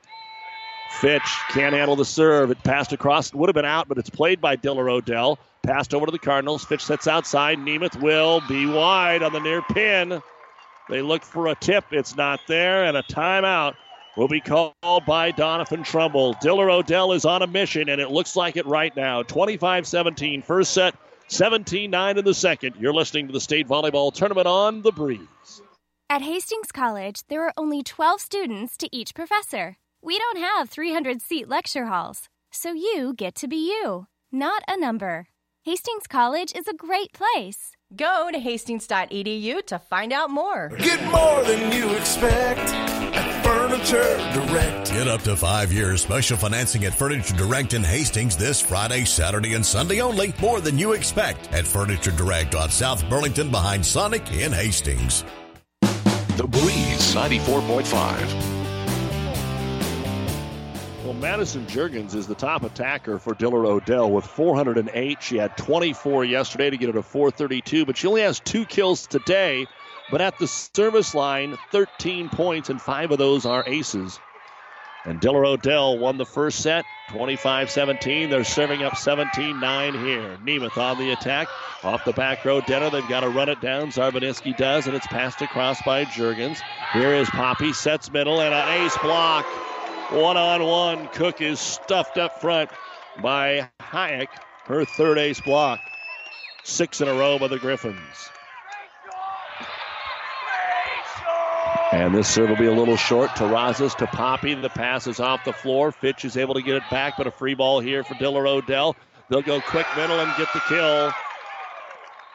Speaker 2: Fitch can't handle the serve. It passed across, It would have been out, but it's played by Diller Odell. Passed over to the Cardinals. Fitch sets outside. Nemeth will be wide on the near pin. They look for a tip. It's not there, and a timeout will be called by Doniphan Trumbull. Diller Odell is on a mission, and it looks like it right now. 25 17, first set, 17 9 in the second. You're listening to the state volleyball tournament on the breeze.
Speaker 11: At Hastings College, there are only 12 students to each professor. We don't have 300 seat lecture halls, so you get to be you, not a number. Hastings College is a great place.
Speaker 12: Go to hastings.edu to find out more.
Speaker 4: Get more than you expect at Furniture Direct.
Speaker 5: Get up to five years special financing at Furniture Direct in Hastings this Friday, Saturday, and Sunday only. More than you expect at Furniture Direct on South Burlington behind Sonic in Hastings.
Speaker 6: The Breeze 94.5.
Speaker 2: Well, Madison Jurgens is the top attacker for Diller Odell with 408. She had 24 yesterday to get her to 432, but she only has two kills today. But at the service line, 13 points, and five of those are aces. And Diller Odell won the first set, 25 17. They're serving up 17 9 here. Nemeth on the attack. Off the back row, Denner. They've got to run it down. Zarbaneski does, and it's passed across by Jurgens. Here is Poppy, sets middle, and an ace block. One on one. Cook is stuffed up front by Hayek. Her third ace block. Six in a row by the Griffins. And this serve will be a little short. Terrazas to Poppy. The pass is off the floor. Fitch is able to get it back, but a free ball here for Diller Odell. They'll go quick middle and get the kill.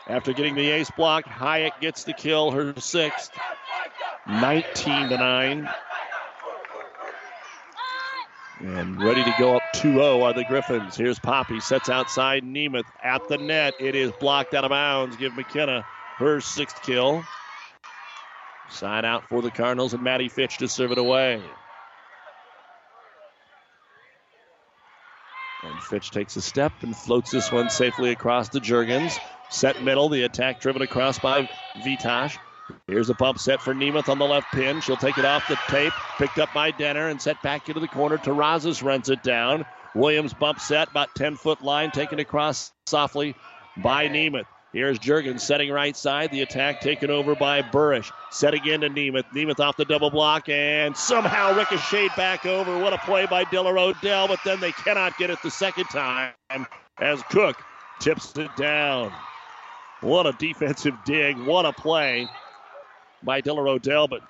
Speaker 2: After getting the ace block, Hyatt gets the kill, her sixth. 19 to 9. And ready to go up 2 0 are the Griffins. Here's Poppy, sets outside Nemeth at the net. It is blocked out of bounds. Give McKenna her sixth kill. Side out for the Cardinals and Maddie Fitch to serve it away. And Fitch takes a step and floats this one safely across the Jurgens. Set middle, the attack driven across by Vitosh. Here's a bump set for Nemeth on the left pin. She'll take it off the tape. Picked up by Denner and set back into the corner. Terrazas runs it down. Williams bump set, about 10 foot line, taken across softly by Nemeth. Here's Jurgens setting right side. The attack taken over by Burrish. Set again to Nemeth. Nemeth off the double block and somehow ricocheted back over. What a play by Diller Odell, but then they cannot get it the second time as Cook tips it down. What a defensive dig. What a play by Diller Odell, but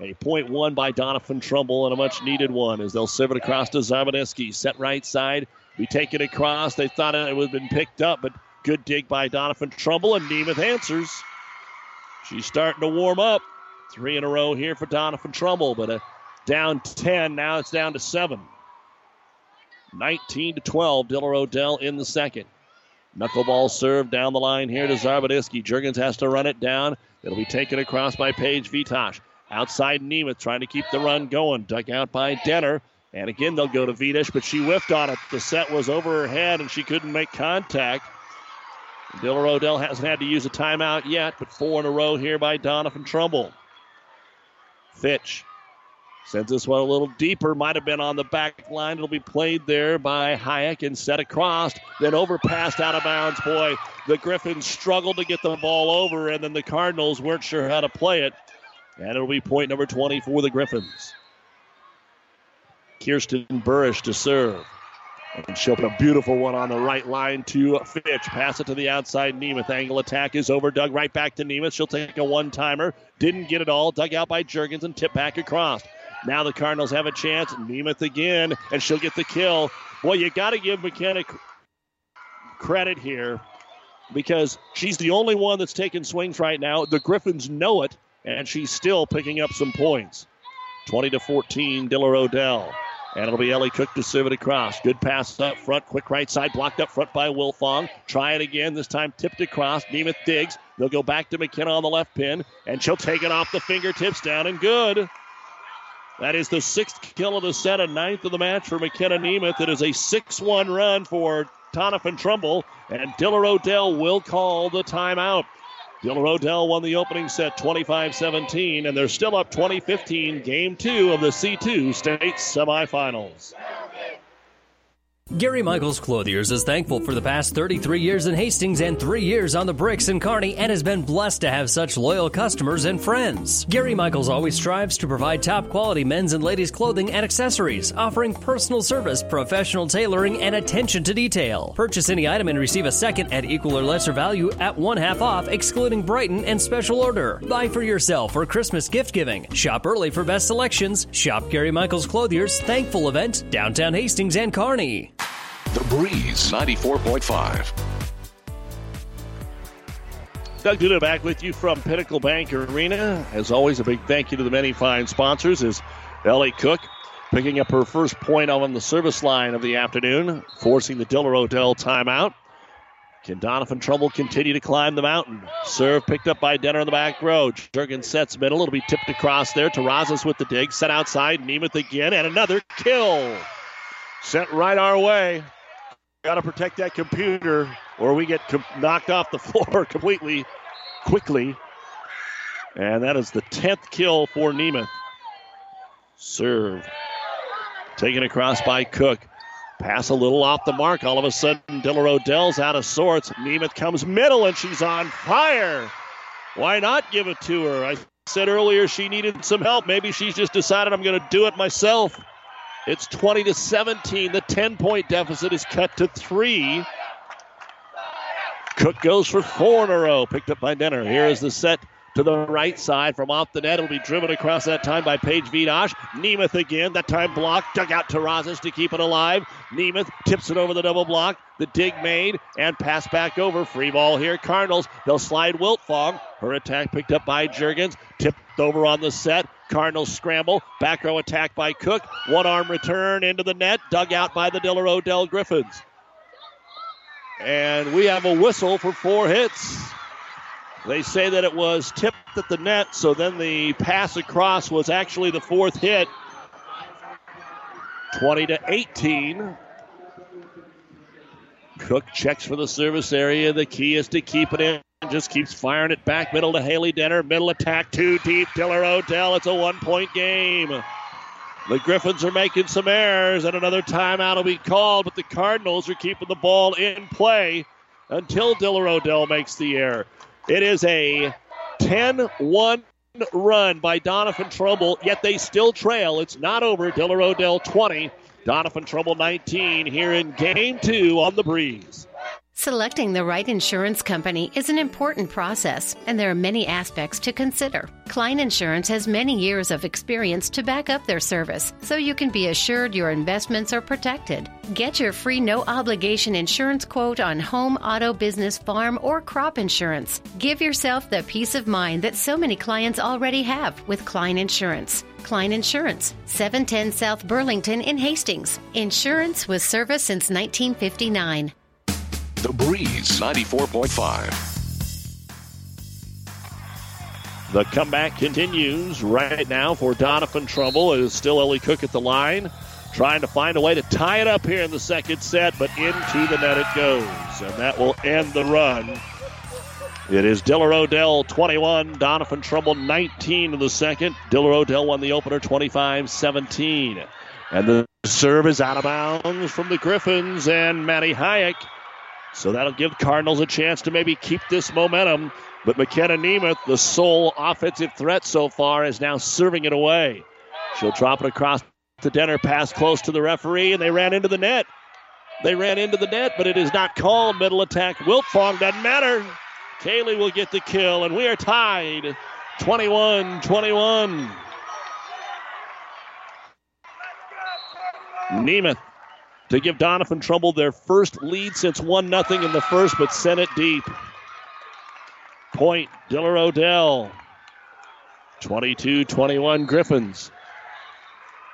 Speaker 2: a point one by Doniphan Trumbull and a much needed one as they'll serve it across to Zarbaneski. Set right side. Be taken across. They thought it would have been picked up, but good dig by Doniphan Trumbull, and Nemeth answers. She's starting to warm up. Three in a row here for Doniphan Trumbull, but a down 10. Now it's down to 7. 19 to 12. Diller Odell in the second. Knuckleball serve down the line here to Zarbaneski. Jurgens has to run it down. It'll be taken across by Paige Vitosh. Outside Nemeth trying to keep the run going. Dug out by Denner. And again, they'll go to Vitosh, but she whiffed on it. The set was over her head and she couldn't make contact. Diller Odell hasn't had to use a timeout yet, but four in a row here by Doniphan Trumbull. Fitch sends this one a little deeper. Might have been on the back line. It'll be played there by Hayek and set across. Then overpassed out of bounds. Boy, the Griffins struggled to get the ball over, and then the Cardinals weren't sure how to play it. And it'll be point number 20 for the Griffins. Kirsten Burrish to serve. And she'll put a beautiful one on the right line to Fitch. Pass it to the outside. Nemeth. Angle attack is over. Dug right back to Nemeth. She'll take a one timer. Didn't get it all. Dug out by Jurgens and tip back across. Now the Cardinals have a chance. Nemeth again, and she'll get the kill. Boy, you got to give McKenna credit here because she's the only one that's taking swings right now. The Griffins know it, and she's still picking up some points. 20 to 14, Diller Odell. And it'll be Ellie Cook to serve it across. Good pass up front. Quick right side. Blocked up front by Wiltfong. Try it again. This time tipped across. Nemeth digs. They'll go back to McKenna on the left pin. And she'll take it off the fingertips down and good. That is the sixth kill of the set and ninth of the match for McKenna Nemeth. It is a 6 1 run for Doniphan Trumbull. And Diller Odell will call the timeout. Diller Odell won the opening set 25 17, and they're still up 20 15, game two of the C2 state semifinals.
Speaker 1: Gary Michaels Clothiers is thankful for the past 33 years in Hastings and three years on the bricks in Kearney and has been blessed to have such loyal customers and friends. Gary Michaels always strives to provide top quality men's and ladies' clothing and accessories, offering personal service, professional tailoring, and attention to detail. Purchase any item and receive a second at equal or lesser value at one half off, excluding Brighton and special order. Buy for yourself or Christmas gift giving. Shop early for best selections. Shop Gary Michaels Clothiers Thankful Event, downtown Hastings and Kearney.
Speaker 6: The Breeze 94.5.
Speaker 2: Doug Duda back with you from Pinnacle Bank Arena. As always, a big thank you to the many fine sponsors Is Ellie Cook picking up her first point on the service line of the afternoon, forcing the Diller Odell timeout. Can Doniphan Trumbull continue to climb the mountain? Serve picked up by Denner in the back row. Jurgen sets middle. It'll be tipped across there. Terrazas with the dig. Set outside. Nemeth again. And another kill. Sent right our way. Got to protect that computer or we get com- knocked off the floor completely quickly. And that is the 10th kill for Nemeth. Serve. Taken across by Cook. Pass a little off the mark. All of a sudden, Diller Odell's out of sorts. Nemeth comes middle and she's on fire. Why not give it to her? I said earlier she needed some help. Maybe she's just decided I'm going to do it myself. It's 20 to 17. The 10 point deficit is cut to three. Cook goes for four in a row. Picked up by Denner. Here is the set to the right side from off the net. It'll be driven across that time by Paige Vitosh. Nemeth again. That time blocked. Dug out Terrazas to keep it alive. Nemeth tips it over the double block. The dig made and pass back over. Free ball here. Cardinals. They'll slide Wiltfong. Her attack picked up by Jurgens. Tipped over on the set. Cardinals scramble. Back row attack by Cook. One arm return into the net. Dug out by the Diller Odell Griffins. And we have a whistle for four hits. They say that it was tipped at the net, so then the pass across was actually the fourth hit. 20 to 18. Cook checks for the service area. The key is to keep it in. Just keeps firing it back middle to Haley Denner. Middle attack too deep. Diller Odell. It's a one point game. The Griffins are making some errors, and another timeout will be called, but the Cardinals are keeping the ball in play until Diller Odell makes the error. It is a 10 1 run by Doniphan Trumbull, yet they still trail. It's not over. Diller Odell 20, Doniphan Trumbull 19 here in game two on the breeze.
Speaker 9: Selecting the right insurance company is an important process, and there are many aspects to consider. Klein Insurance has many years of experience to back up their service, so you can be assured your investments are protected. Get your free no obligation insurance quote on home, auto, business, farm, or crop insurance. Give yourself the peace of mind that so many clients already have with Klein Insurance. Klein Insurance, 710 South Burlington in Hastings. Insurance with service since 1959.
Speaker 6: The Breeze 94.5.
Speaker 2: The comeback continues right now for Doniphan Trumbull. It is still Ellie Cook at the line, trying to find a way to tie it up here in the second set, but into the net it goes. And that will end the run. It is Diller Odell 21, Doniphan Trumbull 19 in the second. Diller Odell won the opener 25 17. And the serve is out of bounds from the Griffins and Maddie Hayek so that'll give Cardinals a chance to maybe keep this momentum. But McKenna Nemeth, the sole offensive threat so far, is now serving it away. She'll drop it across the Denner, pass close to the referee, and they ran into the net. They ran into the net, but it is not called. Middle attack. Wiltfong doesn't matter. Kaylee will get the kill, and we are tied 21 21. Nemeth to give Doniphan Trumbull their first lead since 1 0 in the first, but sent it deep. Point, Diller Odell. 22 21 Griffins.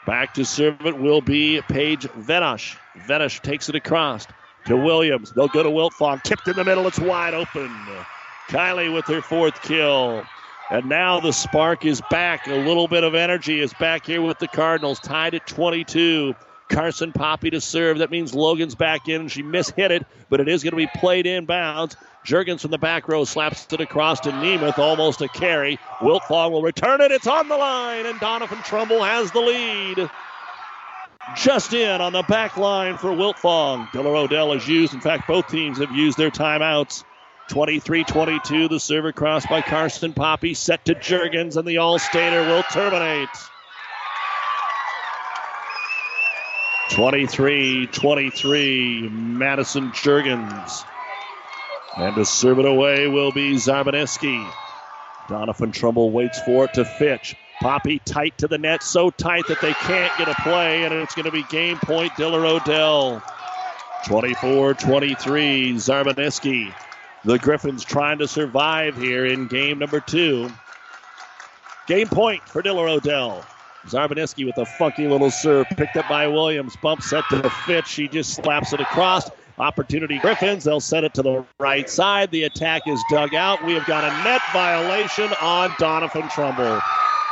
Speaker 2: Back to serve it will be Paige Venosh. Venosh takes it across to Williams. They'll go to Wiltfong. Tipped in the middle. It's wide open. Kylie with her fourth kill. And now the spark is back. A little bit of energy is back here with the Cardinals, tied at 22. Carson Poppy to serve. That means Logan's back in. And she mishit it, but it is going to be played inbounds. Jurgens from the back row slaps it across to Nemeth, almost a carry. Wiltfong will return it. It's on the line, and Doniphan Trumbull has the lead. just in on the back line for Wiltfong. Diller Odell has used, in fact, both teams have used their timeouts. 23 22, the server crossed by Carson Poppy, set to Jurgens, and the All Stater will terminate. 23 23, Madison Jurgens. And to serve it away will be Zarbaneski. Doniphan Trumbull waits for it to Fitch. Poppy tight to the net, so tight that they can't get a play, and it's going to be game point Diller Odell. 24 23, Zarbaneski. The Griffins trying to survive here in game number two. Game point for Diller Odell. Zarbaneski with a funky little serve, picked up by Williams. Bump set to the Fitch. She just slaps it across. Opportunity Griffins. They'll set it to the right side. The attack is dug out. We have got a net violation on Doniphan Trumbull.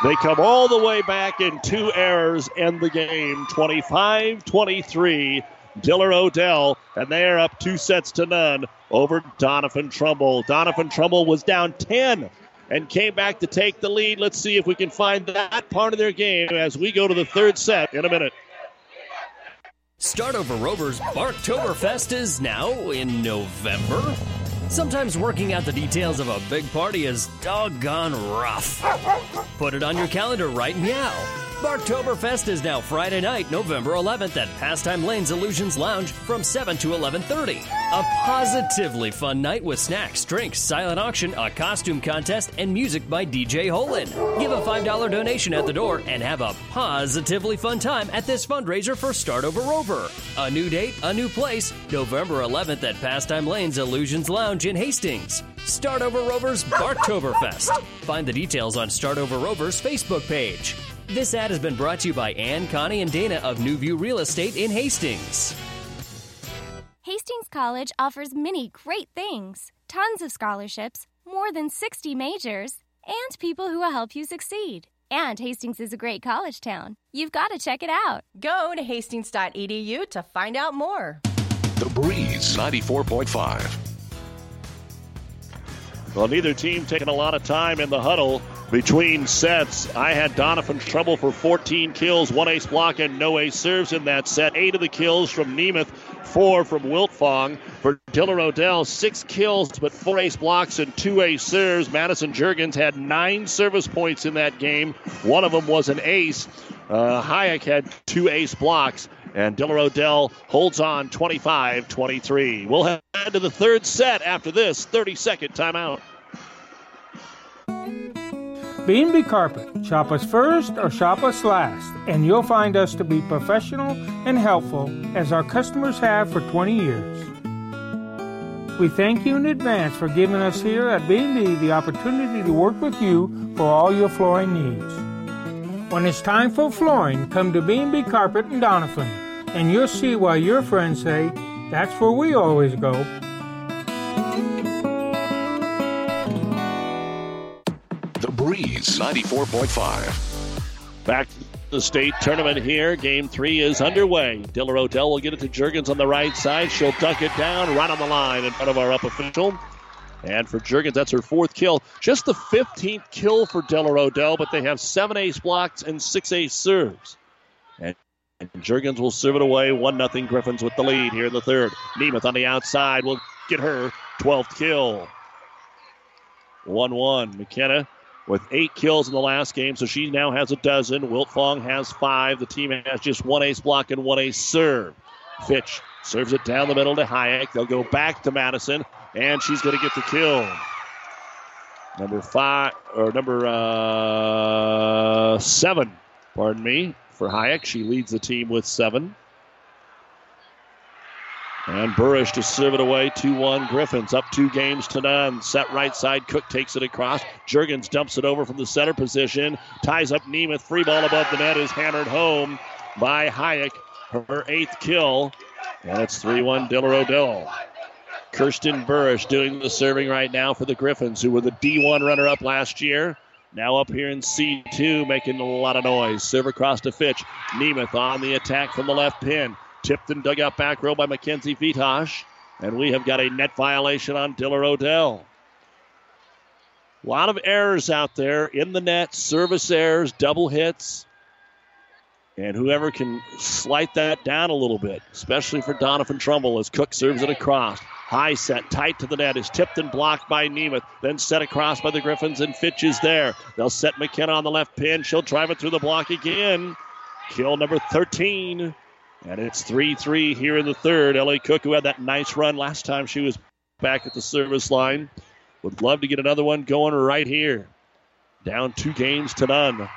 Speaker 2: They come all the way back in two errors, end the game 25 23. Diller Odell, and they are up two sets to none over Doniphan Trumbull. Doniphan Trumbull was down 10 and came back to take the lead. Let's see if we can find that part of their game as we go to the third set in a minute.
Speaker 1: Start over Rovers Barktoberfest is now in November. Sometimes working out the details of a big party is doggone rough. Put it on your calendar right now. Barktoberfest is now Friday night, November 11th at Pastime Lanes Illusions Lounge from 7 to 11:30. A positively fun night with snacks, drinks, silent auction, a costume contest, and music by DJ Holin. Give a $5 donation at the door and have a positively fun time at this fundraiser for Start Over Rover. A new date, a new place, November 11th at Pastime Lanes Illusions Lounge in Hastings. Start Over Rovers Barktoberfest. Find the details on Start Over Rovers Facebook page. This ad has been brought to you by Ann, Connie, and Dana of New View Real Estate in Hastings.
Speaker 11: Hastings College offers many great things tons of scholarships, more than 60 majors, and people who will help you succeed. And Hastings is a great college town. You've got to check it out.
Speaker 12: Go to hastings.edu to find out more.
Speaker 6: The Breeze 94.5.
Speaker 2: Well, neither team taking a lot of time in the huddle between sets. I had Doniphan Trumbull for 14 kills, one ace block, and no ace serves in that set. Eight of the kills from Nemeth, four from Wiltfong. For Diller Odell, six kills, but four ace blocks and two ace serves. Madison Jurgens had nine service points in that game. One of them was an ace. Uh, Hayek had two ace blocks. And Diller Odell holds on 25 23. We'll head to the third set after this 30 second timeout.
Speaker 10: B&B Carpet. Shop us first or shop us last, and you'll find us to be professional and helpful as our customers have for 20 years. We thank you in advance for giving us here at B&B the opportunity to work with you for all your flooring needs. When it's time for flooring, come to B&B Carpet in Doniphan, and you'll see why your friends say, that's where we always go.
Speaker 6: The Breeze 94.5.
Speaker 2: Back to the state tournament here. Game three is underway. Diller Odell will get it to Jurgens on the right side. She'll duck it down right on the line in front of our up official. And for Jurgens, that's her fourth kill. Just the 15th kill for Diller Odell, but they have seven ace blocks and six ace serves. And, Jurgens will serve it away. 1 0 Griffins with the lead here in the third. Nemeth on the outside will get her 12th kill. 1 1. McKenna with eight kills in the last game, so she now has a dozen. Wiltfong has five. The team has just one ace block and one ace serve. Fitch serves it down the middle to Hayek. They'll go back to Madison, and she's going to get the kill. Number five, or number uh, seven, pardon me, for Hayek. She leads the team with seven. And Burrish to serve it away 2 1. Griffins up two games to none. Set right side. Cook takes it across. Jurgens dumps it over from the center position. Ties up Nemeth. Free ball above the net is hammered home by Hayek. Her eighth kill. And it's 3 1 Diller Odell. Kirsten Burrish doing the serving right now for the Griffins, who were the D1 runner up last year. Now up here in C2, making a lot of noise. Serve across to Fitch. Nemeth on the attack from the left pin. Tipped and dug out back row by Mackenzie Vitosh. And we have got a net violation on Diller Odell. A lot of errors out there in the net, service errors, double hits. And whoever can slight that down a little bit, especially for Doniphan Trumbull as Cook serves it across. High set, tight to the net, is tipped and blocked by Nemeth. Then set across by the Griffins, and Fitch is there. They'll set McKenna on the left pin. She'll drive it through the block again. Kill number 13. And it's 3 3 here in the third. Ellie Cook, who had that nice run last time she was back at the service line, would love to get another one going right here. Down two games to none.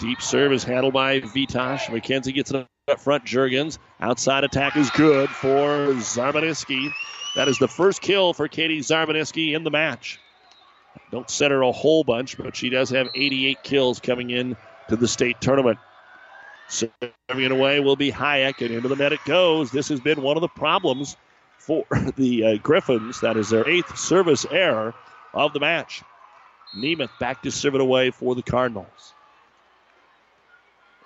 Speaker 2: Deep serve is handled by Vitosh. McKenzie gets it up front. Jurgens. Outside attack is good for Zarmaniski. That is the first kill for Katie Zarmaniski in the match. Don't set her a whole bunch, but she does have 88 kills coming in to the state tournament. Serving it away will be Hayek, and into the net it goes. This has been one of the problems for the uh, Griffins. That is their eighth service error of the match. Nemeth back to serve it away for the Cardinals.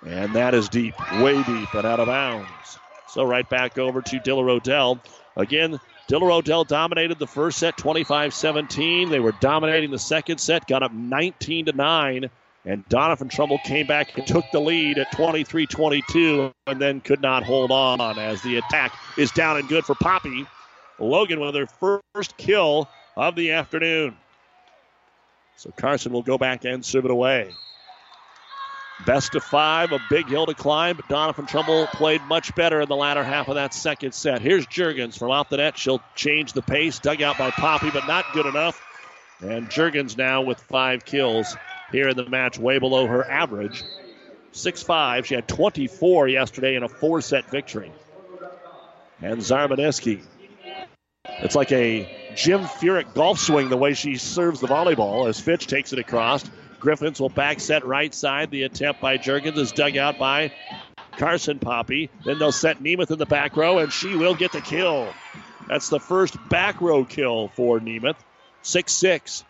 Speaker 2: And that is deep, way deep, and out of bounds. So right back over to Diller Odell. Again, Diller Odell dominated the first set 25 17. They were dominating the second set, got up 19 to 9. And Doniphan Trumbull came back and took the lead at 23 22 and then could not hold on as the attack is down and good for Poppy. Logan with her first kill of the afternoon. So Carson will go back and serve it away. Best of five, a big hill to climb, but Doniphan Trumbull played much better in the latter half of that second set. Here's Jurgens from off the net. She'll change the pace, dug out by Poppy, but not good enough. And Jurgens now with five kills here in the match, way below her average. 6 5. She had 24 yesterday in a four set victory. And Zarmaneski. It's like a Jim Furyk golf swing the way she serves the volleyball as Fitch takes it across. Griffins will back set right side. The attempt by Jurgens is dug out by Carson Poppy. Then they'll set Nemeth in the back row, and she will get the kill. That's the first back row kill for Nemeth. 6 6.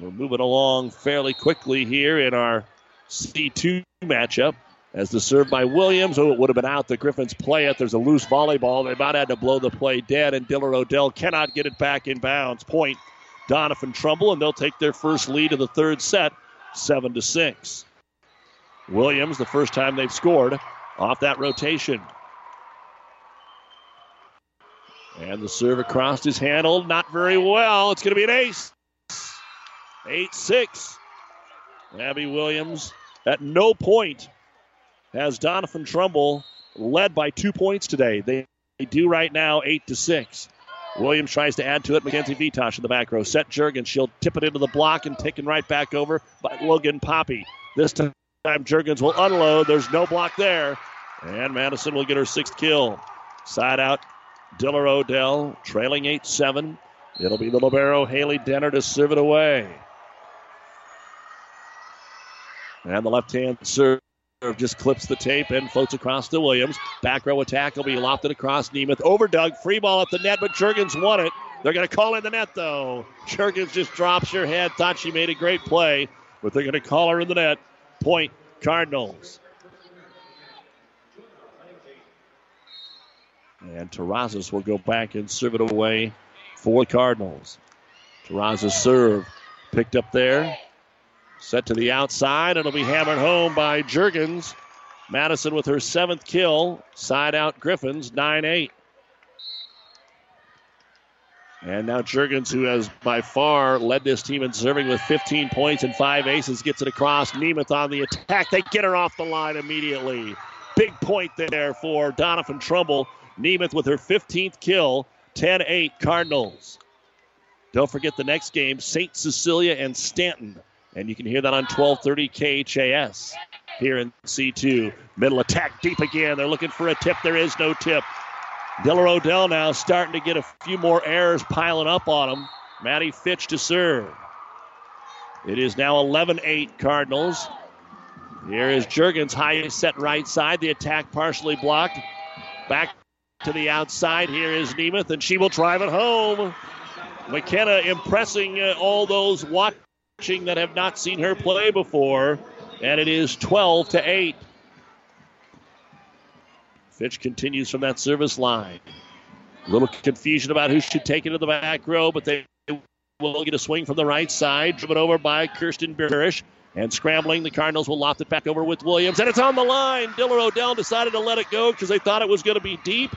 Speaker 2: We're moving along fairly quickly here in our C2 matchup. As the serve by Williams, oh, it would have been out. The Griffins play it. There's a loose volleyball. They about had to blow the play dead, and Diller Odell cannot get it back in bounds. Point Doniphan Trumbull, and they'll take their first lead of the third set, seven to six. Williams, the first time they've scored off that rotation. And the serve across is handled not very well. It's going to be an ace. 8 6. Abby Williams at no point has Doniphan Trumbull led by two points today. They do right now 8 to 6. Williams tries to add to it. Mackenzie Vitosh in the back row. Set Jurgen. She'll tip it into the block and taken right back over by Logan Poppy. This time Jurgens will unload. There's no block there. And Madison will get her sixth kill. Side out, Diller Odell trailing 8 7. It'll be the Libero Haley Denner to serve it away. And the left hand serve just clips the tape and floats across to Williams. Back row attack will be lofted across Nemeth. Over Doug. Free ball at the net, but Jurgens won it. They're going to call in the net, though. Jurgens just drops her head. Thought she made a great play, but they're going to call her in the net. Point Cardinals. And Terrazas will go back and serve it away for Cardinals. Terrazas serve picked up there. Set to the outside. It'll be hammered home by Jurgens. Madison with her seventh kill. Side out Griffins, 9 8. And now Jurgens, who has by far led this team in serving with 15 points and five aces, gets it across. Nemeth on the attack. They get her off the line immediately. Big point there for Doniphan Trumbull. Nemeth with her 15th kill, 10 8 Cardinals. Don't forget the next game, St. Cecilia and Stanton. And you can hear that on 1230 KHAS here in C2. Middle attack deep again. They're looking for a tip. There is no tip. Diller Odell now starting to get a few more errors piling up on him. Maddie Fitch to serve. It is now 11 8 Cardinals. Here is Jurgens high set right side. The attack partially blocked. Back to the outside. Here is Nemeth, and she will drive it home. McKenna impressing uh, all those watching that have not seen her play before, and it is 12 to 8. Fitch continues from that service line. A little confusion about who should take it to the back row, but they will get a swing from the right side, driven over by Kirsten Burish. And scrambling, the Cardinals will loft it back over with Williams. And it's on the line. Diller Odell decided to let it go because they thought it was going to be deep.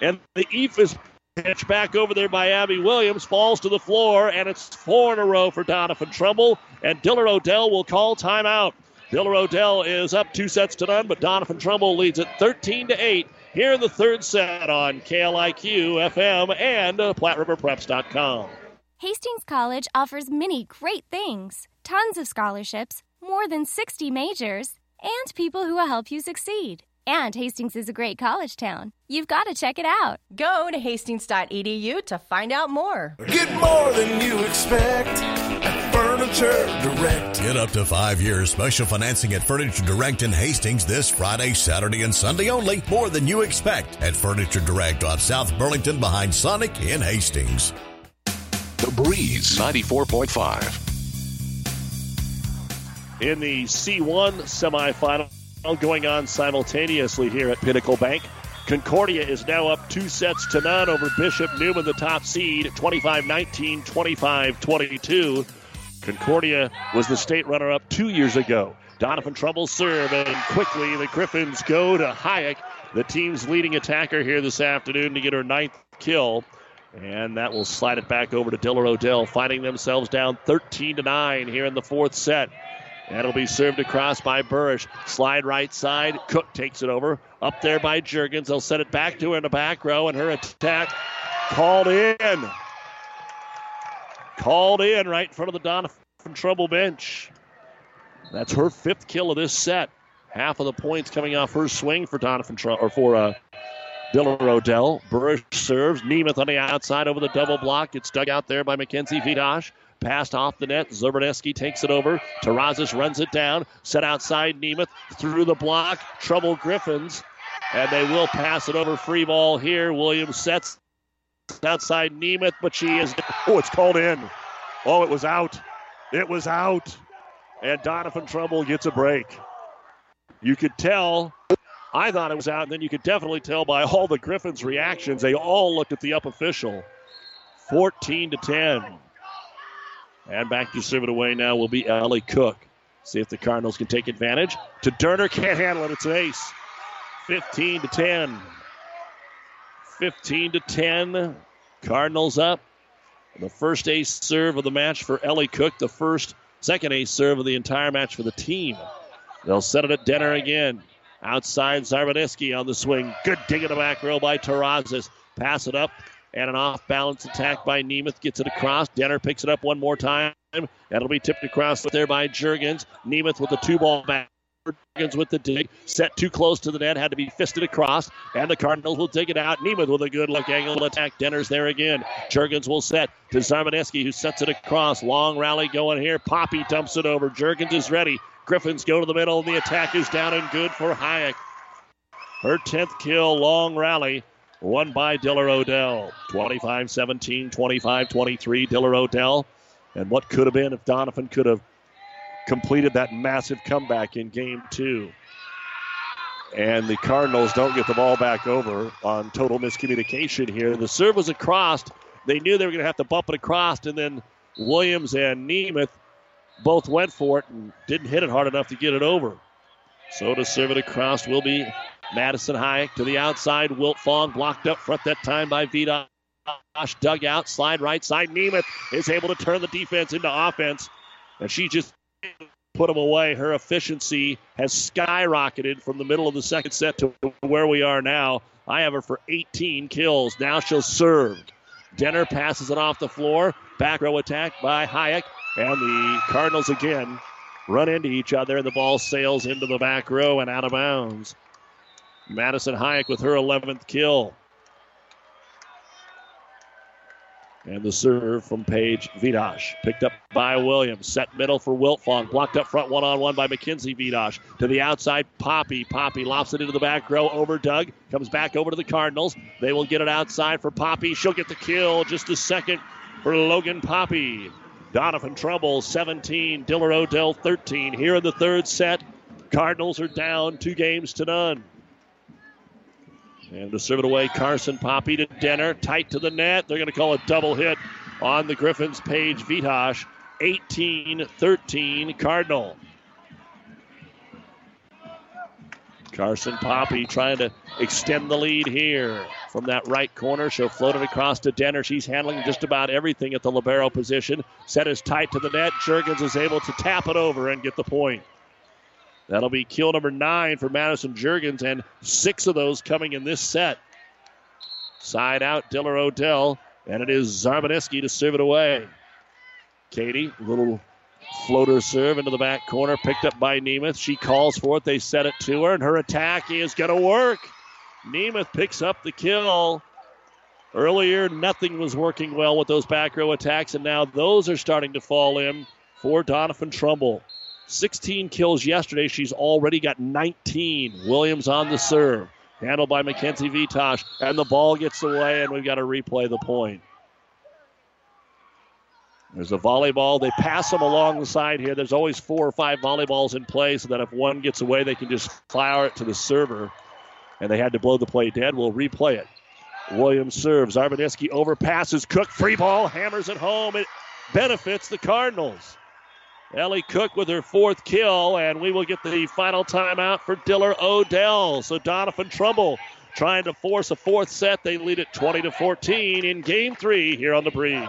Speaker 2: And the Eephus pitch back over there by Abby Williams falls to the floor, and it's four in a row for Doniphan Trumbull. And Diller Odell will call timeout. Diller Odell is up two sets to none, but Doniphan Trumbull leads it 13 to 8 here in the third set on KLIQ FM and PlatteRiverPreps.com.
Speaker 11: Hastings College offers many great things tons of scholarships, more than 60 majors, and people who will help you succeed. And Hastings is a great college town. You've got to check it out.
Speaker 12: Go to hastings.edu to find out more.
Speaker 4: Get more than you expect at Furniture Direct.
Speaker 5: Get up to five years special financing at Furniture Direct in Hastings this Friday, Saturday, and Sunday only. More than you expect at Furniture Direct on South Burlington behind Sonic in Hastings.
Speaker 6: The Breeze 94.5.
Speaker 2: In the C1 semifinal going on simultaneously here at Pinnacle Bank. Concordia is now up two sets to none over Bishop Neumann, the top seed, 25 19, 25 22. Concordia was the state runner up two years ago. Doniphan Trumbull serve, and quickly the Griffins go to Hayek, the team's leading attacker here this afternoon, to get her ninth kill. And that will slide it back over to Diller Odell, finding themselves down 13 to 9 here in the fourth set. That'll be served across by Burrish. Slide right side. Cook takes it over. Up there by Jurgens. They'll set it back to her in the back row, and her attack called in. Called in right in front of the Doniphan Trumbull bench. That's her fifth kill of this set. Half of the points coming off her swing for Doniphan Trumbull, or for uh, Diller Odell. Burrish serves. Nemeth on the outside over the double block. It's dug out there by Mackenzie Vitosh. Passed off the net. Zarbaneski takes it over. Terrazas runs it down. Set outside Nemeth through the block. Trouble Griffins. And they will pass it over. Free ball here. Williams sets outside Nemeth, but she is. Oh, it's called in. Oh, it was out. It was out. And Doniphan Trumbull gets a break. You could tell. I thought it was out, and then you could definitely tell by all the Griffins' reactions. They all looked at the up official. 14 to 10. And back to serve it away now will be Ellie Cook. See if the Cardinals can take advantage. To Denner, can't handle it. It's an ace. 15 to 10. 15 to 10. Cardinals up. The first ace serve of the match for Ellie Cook. The first, second ace serve of the entire match for the team. They'll set it at Denner again. Outside Zarbaneski on the swing. Good dig in the back row by Terrazas. Pass it up and an off balance attack by Nemeth gets it across. Denner picks it up one more time. That'll be tipped across there by Jurgens. Nemeth with the two ball back. Jurgens with the dig. Set too close to the net. Had to be fisted across. And the Cardinals will dig it out. Nemeth with a good look angle attack. Denner's there again. Jurgens will set to Zarbaneski who sets it across. Long rally going here. Poppy dumps it over. Jurgens is ready. Griffins go to the middle. And the attack is down and good for Hayek. Her 10th kill. Long rally won by Diller Odell. 25 17, 25 23, Diller Odell. And what could have been if Doniphan could have completed that massive comeback in game two. And the Cardinals don't get the ball back over on total miscommunication here. The serve was across. They knew they were going to have to bump it across, and then Williams and Nemeth both went for it and didn't hit it hard enough to get it over. So to serve it across will be Madison Hayek to the outside. Wiltfong blocked up front that time by Vitosh. Dug out, slide right side. Nemeth is able to turn the defense into offense. And she just put them away. Her efficiency has skyrocketed from the middle of the second set to where we are now. I have her for 18 kills. Now she'll serve. Denner passes it off the floor. Back row attack by Hayek. And the Cardinals again run into each other, and the ball sails into the back row and out of bounds. Madison Hayek with her 11th kill. And the serve from Paige Vitosh. Picked up by Williams. Set middle for Wiltfong. Blocked up front one on one by Mackenzie Vitosh. To the outside, Poppy. Poppy lofts it into the back row overdug. Comes back over to the Cardinals. They will get it outside for Poppy. She'll get the kill. Just a second for Logan Poppy. Doniphan Trumbull 17. Diller Odell 13. Here in the third set. Cardinals are down two games to none. And to serve it away, Carson Poppy to Denner. Tight to the net. They're going to call a double hit on the Griffins Paige Vitosh. 18 13 Cardinal. Carson Poppy trying to extend the lead here from that right corner. She'll float it across to Denner. She's handling just about everything at the libero position. Set is tight to the net. Jurgens is able to tap it over and get the point. That'll be kill number nine for Madison Jurgens, and six of those coming in this set. Side out, Diller Odell, and it is Zarbaneski to serve it away. Katie, little floater serve into the back corner, picked up by Nemeth. She calls for it. They set it to her, and her attack is going to work. Nemeth picks up the kill. Earlier, nothing was working well with those back row attacks, and now those are starting to fall in for Doniphan Trumbull. 16 kills yesterday. She's already got 19. Williams on the serve. Handled by Mackenzie Vitosh. And the ball gets away, and we've got to replay the point. There's a volleyball. They pass them along the side here. There's always four or five volleyballs in play so that if one gets away, they can just fire it to the server. And they had to blow the play dead. We'll replay it. Williams serves. Zarbaneski overpasses. Cook free ball, hammers it home. It benefits the Cardinals. Ellie Cook with her fourth kill, and we will get the final timeout for Diller Odell. So Doniphan Trumbull trying to force a fourth set. They lead it 20 to 14 in game three here on the breeze.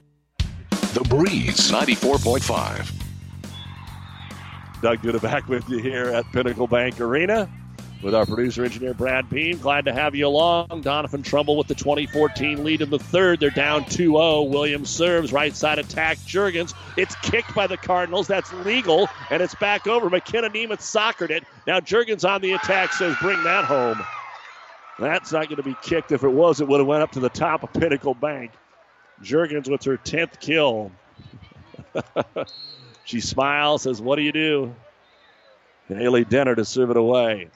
Speaker 6: Breeze 94.5.
Speaker 2: Doug Duda back with you here at Pinnacle Bank Arena with our producer engineer Brad Beam. Glad to have you along. Doniphan Trumbull with the 2014 lead in the third. They're down 2 0. Williams serves. Right side attack. Jurgens. It's kicked by the Cardinals. That's legal. And it's back over. McKenna Nemeth soccered it. Now Jurgens on the attack says, bring that home. That's not going to be kicked. If it was, it would have went up to the top of Pinnacle Bank. Jurgens with her 10th kill. she smiles, says, What do you do? And Haley Denner to serve it away.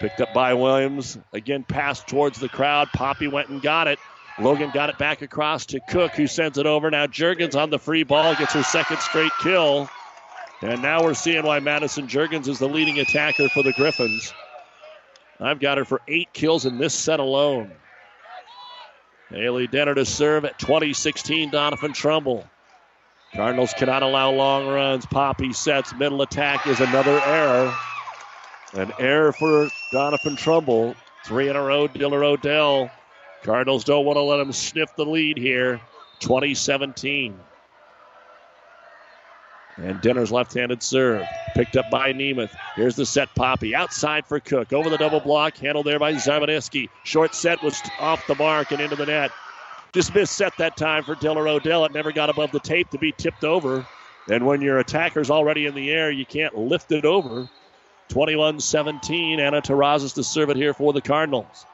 Speaker 2: Picked up by Williams. Again, passed towards the crowd. Poppy went and got it. Logan got it back across to Cook, who sends it over. Now Jurgens on the free ball gets her second straight kill. And now we're seeing why Madison Jurgens is the leading attacker for the Griffins. I've got her for eight kills in this set alone. Haley Denner to serve at 2016. Doniphan Trumbull. Cardinals cannot allow long runs. Poppy sets. Middle attack is another error. An error for Doniphan Trumbull. Three in a row, Diller Odell. Cardinals don't want to let him sniff the lead here. 2017. And Denner's left handed serve. Picked up by Nemeth. Here's the set Poppy. Outside for Cook. Over the double block. Handled there by Zarbaneski. Short set was off the mark and into the net. Just missed set that time for Diller Odell. It never got above the tape to be tipped over. And when your attacker's already in the air, you can't lift it over. 21 17. Anna Terrazas to serve it here for the Cardinals.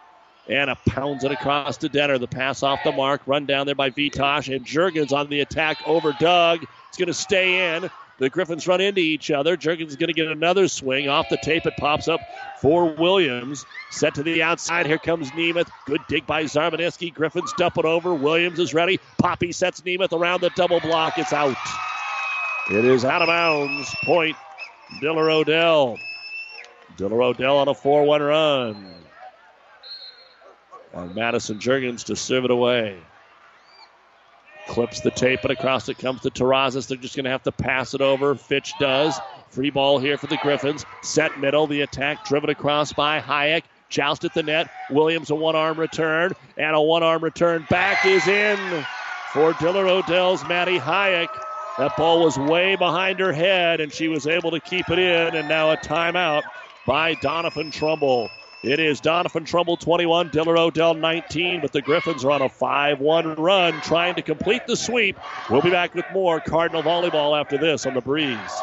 Speaker 2: Anna pounds it across to Denner. The pass off the mark. Run down there by Vitosh. And Jurgens on the attack overdug. It's going to stay in. The Griffins run into each other. Jurgens is going to get another swing. Off the tape, it pops up for Williams. Set to the outside. Here comes Nemeth. Good dig by Zarbaneski. Griffins dump it over. Williams is ready. Poppy sets Nemeth around the double block. It's out. It is out of bounds. Point, Diller Odell. Diller Odell on a 4 1 run. And Madison Jurgens to serve it away. Clips the tape, and across it comes to Terrazas. They're just going to have to pass it over. Fitch does. Free ball here for the Griffins. Set middle. The attack driven across by Hayek. Joust at the net. Williams a one arm return. And a one arm return back is in for Diller Odell's Maddie Hayek. That ball was way behind her head, and she was able to keep it in. And now a timeout by Doniphan Trumbull. It is Doniphan Trumbull 21, Diller Odell 19, but the Griffins are on a 5 1 run trying to complete the sweep. We'll be back with more Cardinal volleyball after this on the breeze.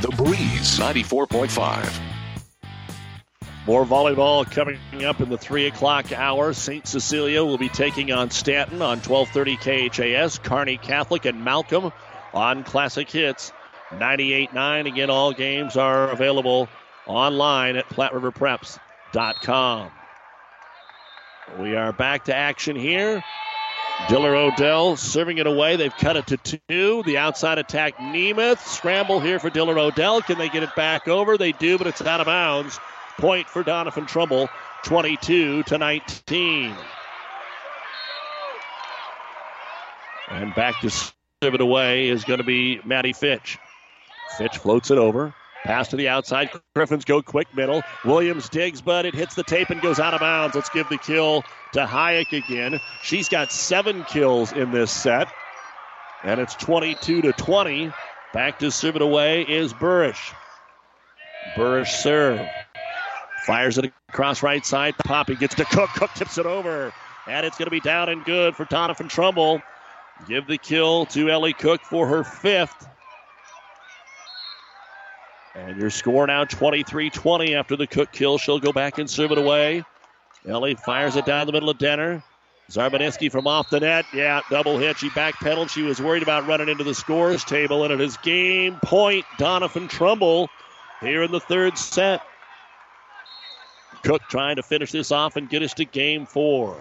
Speaker 6: The Breeze 94.5.
Speaker 2: More volleyball coming up in the 3 o'clock hour. St. Cecilia will be taking on Stanton on 1230 KHAS. Kearney Catholic and Malcolm on Classic Hits 98.9. Again, all games are available online at PlatteRiverPreps.com. We are back to action here. Diller Odell serving it away. They've cut it to two. The outside attack, Nemeth. Scramble here for Diller Odell. Can they get it back over? They do, but it's out of bounds. Point for Doniphan Trumbull, 22 to 19. And back to serve it away is going to be Maddie Fitch. Fitch floats it over. Pass to the outside. Griffins go quick middle. Williams digs, but it hits the tape and goes out of bounds. Let's give the kill to Hayek again. She's got seven kills in this set. And it's 22 to 20. Back to serve it away is Burrish. Burrish serve. Fires it across right side. Poppy gets to Cook. Cook tips it over. And it's going to be down and good for Doniphan Trumbull. Give the kill to Ellie Cook for her fifth. And your score now 23 20 after the Cook kill. She'll go back and serve it away. Ellie fires it down the middle of Denner. Zarbaneski from off the net. Yeah, double hit. She backpedaled. She was worried about running into the scores table. And it is game point, Doniphan Trumbull here in the third set. Cook trying to finish this off and get us to game four.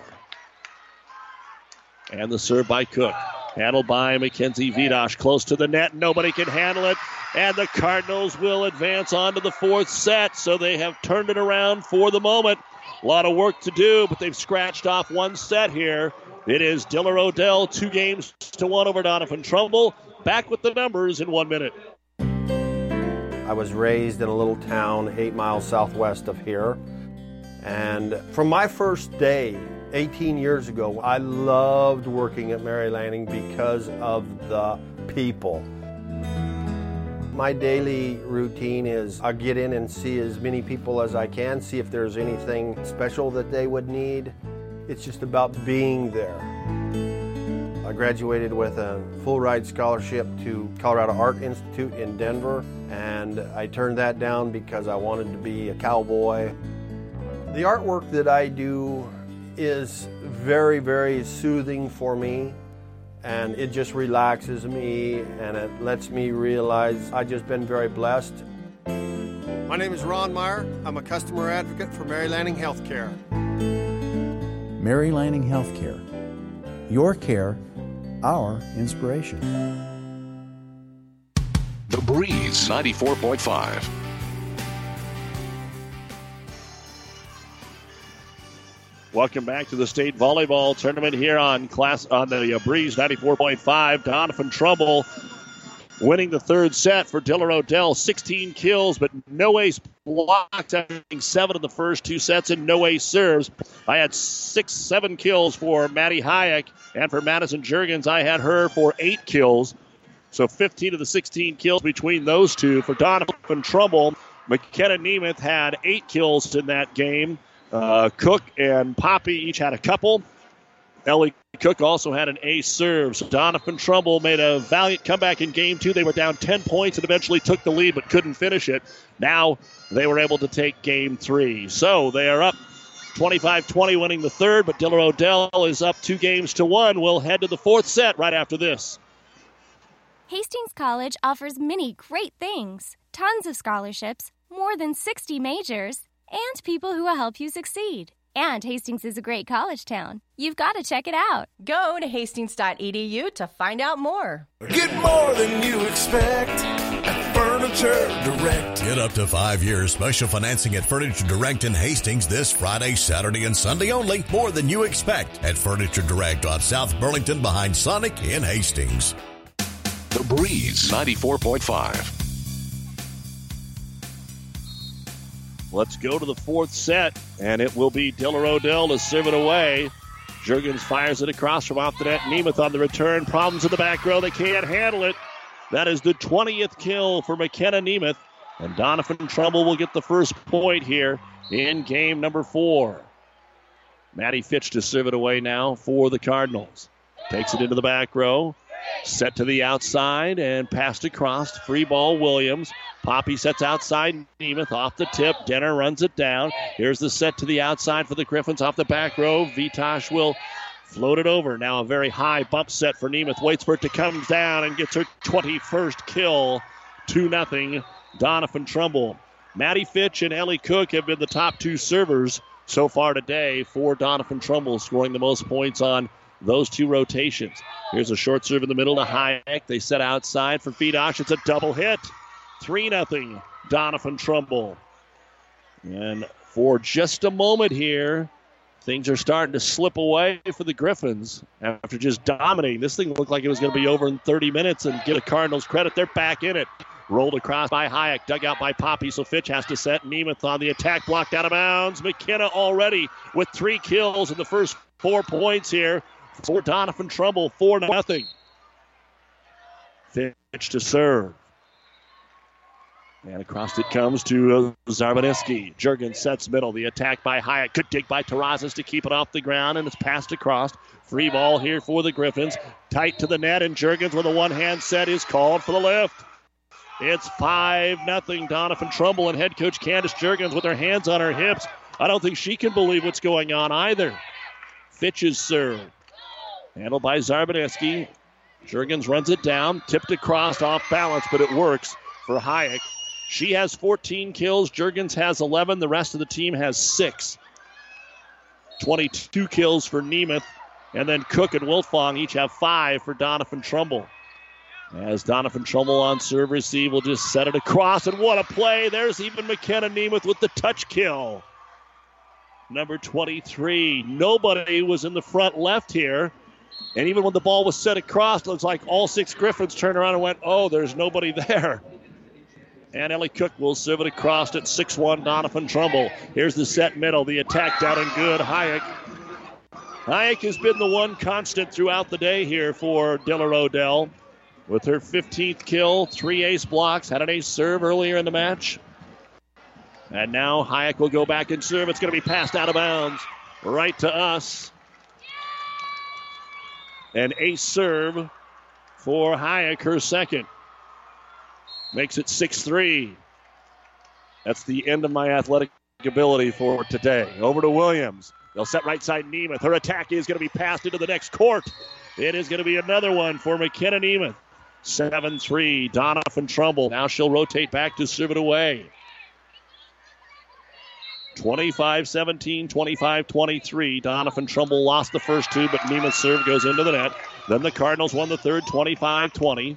Speaker 2: And the serve by Cook. Handled by Mackenzie Vitosh. Close to the net. Nobody can handle it. And the Cardinals will advance on to the fourth set. So they have turned it around for the moment. A lot of work to do, but they've scratched off one set here. It is Diller Odell, two games to one over Doniphan Trumbull. Back with the numbers in one minute.
Speaker 13: I was raised in a little town eight miles southwest of here. And from my first day, 18 years ago, I loved working at Mary Lanning because of the people. My daily routine is I get in and see as many people as I can, see if there's anything special that they would need. It's just about being there. I graduated with a full ride scholarship to Colorado Art Institute in Denver, and I turned that down because I wanted to be a cowboy. The artwork that I do is very, very soothing for me and it just relaxes me and it lets me realize I've just been very blessed.
Speaker 14: My name is Ron Meyer. I'm a customer advocate for Mary Lanning Healthcare.
Speaker 8: Mary Lanning Healthcare. Your care, our inspiration.
Speaker 6: The Breeze 94.5.
Speaker 2: Welcome back to the state volleyball tournament here on class on the uh, Breeze 94.5. Doniphan Trumbull winning the third set for Diller Odell. 16 kills, but no ace blocks, having seven in the first two sets and no ace serves. I had six, seven kills for Maddie Hayek, and for Madison Jurgens, I had her for eight kills. So 15 of the 16 kills between those two. For Doniphan Trumbull, McKenna Nemeth had eight kills in that game. Uh, Cook and Poppy each had a couple. Ellie Cook also had an ace serve. So Doniphan Trumbull made a valiant comeback in game two. They were down 10 points and eventually took the lead but couldn't finish it. Now they were able to take game three. So they are up 25 20, winning the third, but Diller Odell is up two games to one. We'll head to the fourth set right after this.
Speaker 11: Hastings College offers many great things tons of scholarships, more than 60 majors and people who will help you succeed. And Hastings is a great college town. You've got to check it out.
Speaker 12: Go to hastings.edu to find out more.
Speaker 4: Get more than you expect at Furniture Direct.
Speaker 5: Get up to five years special financing at Furniture Direct in Hastings this Friday, Saturday, and Sunday only. More than you expect at Furniture Direct on South Burlington behind Sonic in Hastings.
Speaker 6: The Breeze 94.5.
Speaker 2: Let's go to the fourth set, and it will be Diller Odell to serve it away. Jurgens fires it across from off the net. Nemeth on the return. Problems in the back row. They can't handle it. That is the 20th kill for McKenna Nemeth. And Doniphan Trumbull will get the first point here in game number four. Maddie Fitch to serve it away now for the Cardinals. Takes it into the back row. Set to the outside and passed across. Free ball, Williams. Poppy sets outside. Nemeth off the tip. Denner runs it down. Here's the set to the outside for the Griffins off the back row. Vitosh will float it over. Now a very high bump set for Nemeth. Waits for it to come down and gets her 21st kill. 2 0. Doniphan Trumbull. Maddie Fitch and Ellie Cook have been the top two servers so far today for Doniphan Trumbull, scoring the most points on those two rotations. Here's a short serve in the middle to Hayek. They set outside for Vitosh. It's a double hit. 3 0. Doniphan Trumbull. And for just a moment here, things are starting to slip away for the Griffins after just dominating. This thing looked like it was going to be over in 30 minutes and give the Cardinals credit. They're back in it. Rolled across by Hayek, dug out by Poppy, so Fitch has to set. Nemeth on the attack, blocked out of bounds. McKenna already with three kills in the first four points here for Doniphan Trumbull, 4 nothing. Fitch to serve. And across it comes to uh, Zarbaneski. Jurgen sets middle. The attack by Hayek. Good dig by Terrazas to keep it off the ground, and it's passed across. Free ball here for the Griffins. Tight to the net, and Jurgens with a one hand set is called for the lift. It's 5 nothing. Doniphan Trumbull and head coach Candace Jurgens with her hands on her hips. I don't think she can believe what's going on either. Fitch's serve. Handled by Zarbaneski. Jurgens runs it down, tipped across off balance, but it works for Hayek. She has 14 kills. Jurgens has 11. The rest of the team has six. 22 kills for Nemeth. And then Cook and Wiltfong each have five for Doniphan Trumbull. As Doniphan Trumbull on serve receive will just set it across. And what a play. There's even McKenna Nemeth with the touch kill. Number 23. Nobody was in the front left here. And even when the ball was set across, it looks like all six Griffins turned around and went, oh, there's nobody there. And Ellie Cook will serve it across at 6-1 Doniphan Trumbull. Here's the set middle. The attack down and good. Hayek. Hayek has been the one constant throughout the day here for Diller Odell. With her 15th kill, three ace blocks, had an ace serve earlier in the match. And now Hayek will go back and serve. It's going to be passed out of bounds right to us. An ace serve for Hayek, her second. Makes it 6 3. That's the end of my athletic ability for today. Over to Williams. They'll set right side Nemeth. Her attack is going to be passed into the next court. It is going to be another one for McKenna Nemeth. 7 3. Doniphan Trumbull. Now she'll rotate back to serve it away. 25 17, 25 23. Doniphan Trumbull lost the first two, but Nemeth's serve goes into the net. Then the Cardinals won the third 25 20.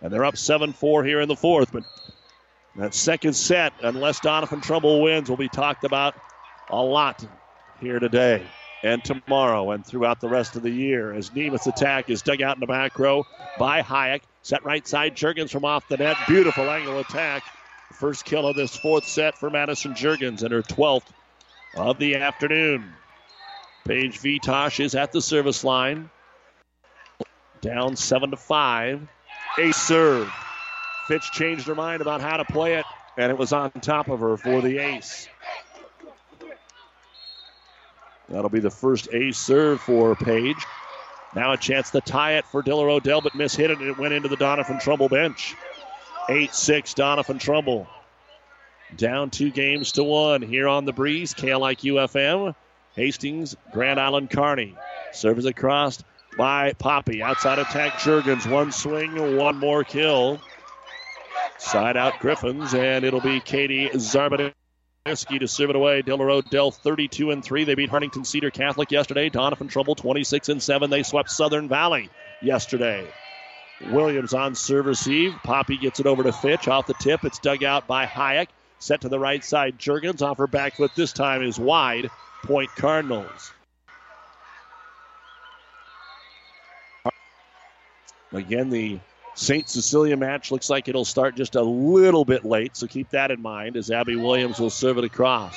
Speaker 2: And they're up 7 4 here in the fourth. But that second set, unless Doniphan Trumbull wins, will be talked about a lot here today and tomorrow and throughout the rest of the year. As Nemeth's attack is dug out in the back row by Hayek. Set right side, Jurgens from off the net. Beautiful angle attack. First kill of this fourth set for Madison Jurgens and her 12th of the afternoon. Paige Vitosh is at the service line. Down 7 to 5. A serve. Fitch changed her mind about how to play it, and it was on top of her for the ace. That'll be the first ace serve for Paige. Now a chance to tie it for Diller Odell, but miss hit it, and it went into the Doniphan Trumbull bench. 8 6 Doniphan Trumbull. Down two games to one here on the breeze. KLIQ FM. Hastings, Grand Island Kearney. Serves across by Poppy. Outside attack, Jurgens. One swing, one more kill. Side out Griffins, and it'll be Katie Zarbaneski to serve it away. Diller Odell 32 and 3. They beat Hartington Cedar Catholic yesterday. Doniphan Trumbull 26 and 7. They swept Southern Valley yesterday. Williams on serve receive. Poppy gets it over to Fitch off the tip. It's dug out by Hayek. Set to the right side. Jurgens off her back foot this time is wide. Point Cardinals. Again, the St. Cecilia match looks like it'll start just a little bit late, so keep that in mind as Abby Williams will serve it across.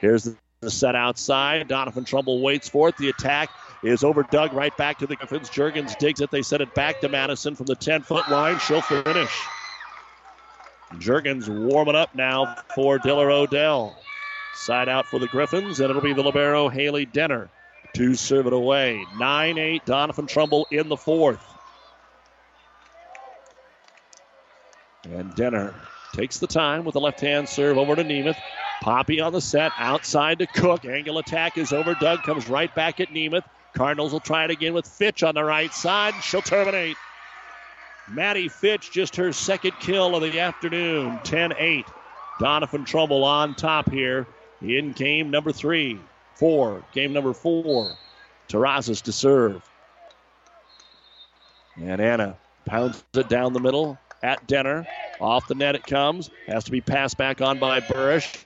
Speaker 2: Here's the set outside. Doniphan Trumbull waits for it. The attack is overdug right back to the Griffins. Jurgens digs it. They set it back to Madison from the 10 foot line. She'll finish. Jurgens warming up now for Diller Odell. Side out for the Griffins, and it'll be the Libero Haley Denner to serve it away. 9 8, Doniphan Trumbull in the fourth. And Denner takes the time with the left hand serve over to Nemeth. Poppy on the set, outside to Cook. Angle attack is over. Doug comes right back at Nemeth. Cardinals will try it again with Fitch on the right side. She'll terminate. Maddie Fitch, just her second kill of the afternoon. 10 8. Doniphan Trumbull on top here in game number three. Four. Game number four. Terrazas to serve. And Anna pounds it down the middle at Denner. Off the net it comes. Has to be passed back on by Burrish.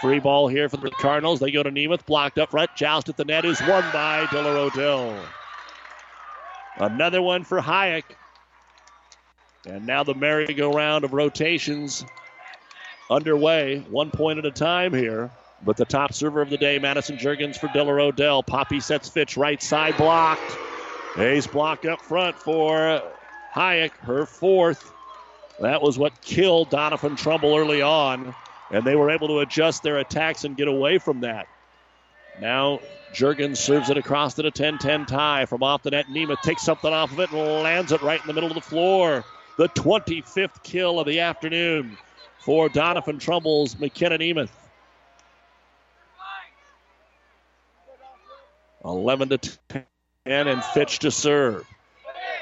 Speaker 2: Free ball here for the Cardinals. They go to Nemeth. Blocked up front. Joust at the net is won by Diller. Another one for Hayek. And now the merry-go-round of rotations underway, one point at a time here. But the top server of the day, Madison Jurgens for Diller Odell. Poppy sets Fitch right side blocked. Ace block up front for Hayek, her fourth. That was what killed Doniphan Trumbull early on, and they were able to adjust their attacks and get away from that. Now Jurgens serves it across to the 10 10 tie from off the net. Nemeth takes something off of it and lands it right in the middle of the floor. The 25th kill of the afternoon for Doniphan Trumbull's McKenna Nemeth. 11 to 10, and Fitch to serve.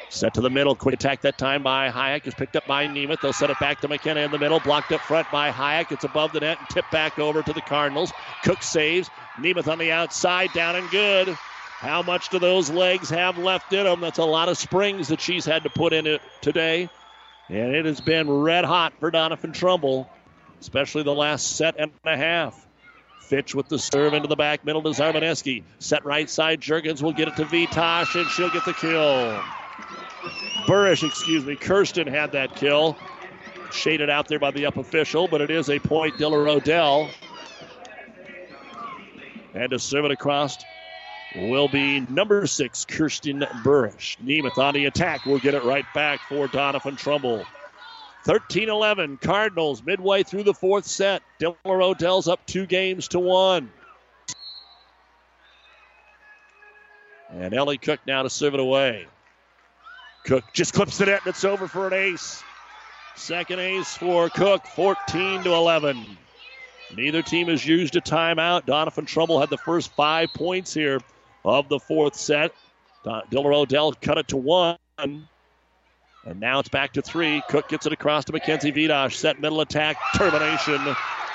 Speaker 2: Set to the middle. Quick attack that time by Hayek is picked up by Nemeth. They'll set it back to McKenna in the middle. Blocked up front by Hayek. It's above the net and tipped back over to the Cardinals. Cook saves. Nemeth on the outside, down and good. How much do those legs have left in them? That's a lot of springs that she's had to put in it today. And it has been red hot for Doniphan Trumbull, especially the last set and a half. Fitch with the serve into the back middle to Zarbaneski. Set right side. Jurgens will get it to Vitosh, and she'll get the kill. Burrish, excuse me, Kirsten had that kill. Shaded out there by the up official, but it is a point, Diller Odell. And to serve it across will be number six, Kirsten Burrish. Nemeth on the attack will get it right back for Doniphan Trumbull. 13 11, Cardinals midway through the fourth set. Diller Odell's up two games to one. And Ellie Cook now to serve it away. Cook just clips the net and it's over for an ace. Second ace for Cook, 14 to 11. Neither team has used a timeout. Doniphan Trumbull had the first five points here of the fourth set. Diller Odell cut it to one. And now it's back to three. Cook gets it across to Mackenzie Vitosh. Set middle attack. Termination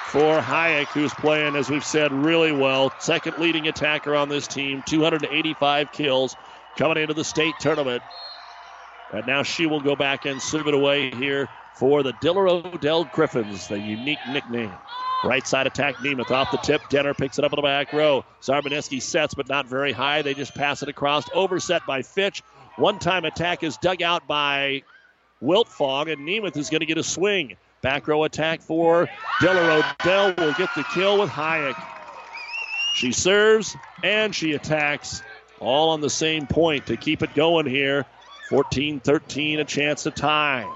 Speaker 2: for Hayek, who's playing, as we've said, really well. Second leading attacker on this team. 285 kills coming into the state tournament. And now she will go back and serve it away here for the Diller Odell Griffins, the unique nickname. Right side attack, Nemeth off the tip. Denner picks it up in the back row. Zarbaneski sets, but not very high. They just pass it across. Overset by Fitch. One time attack is dug out by Wiltfong, and Nemeth is going to get a swing. Back row attack for Diller Odell will get the kill with Hayek. She serves and she attacks, all on the same point to keep it going here. 14 13, a chance to tie.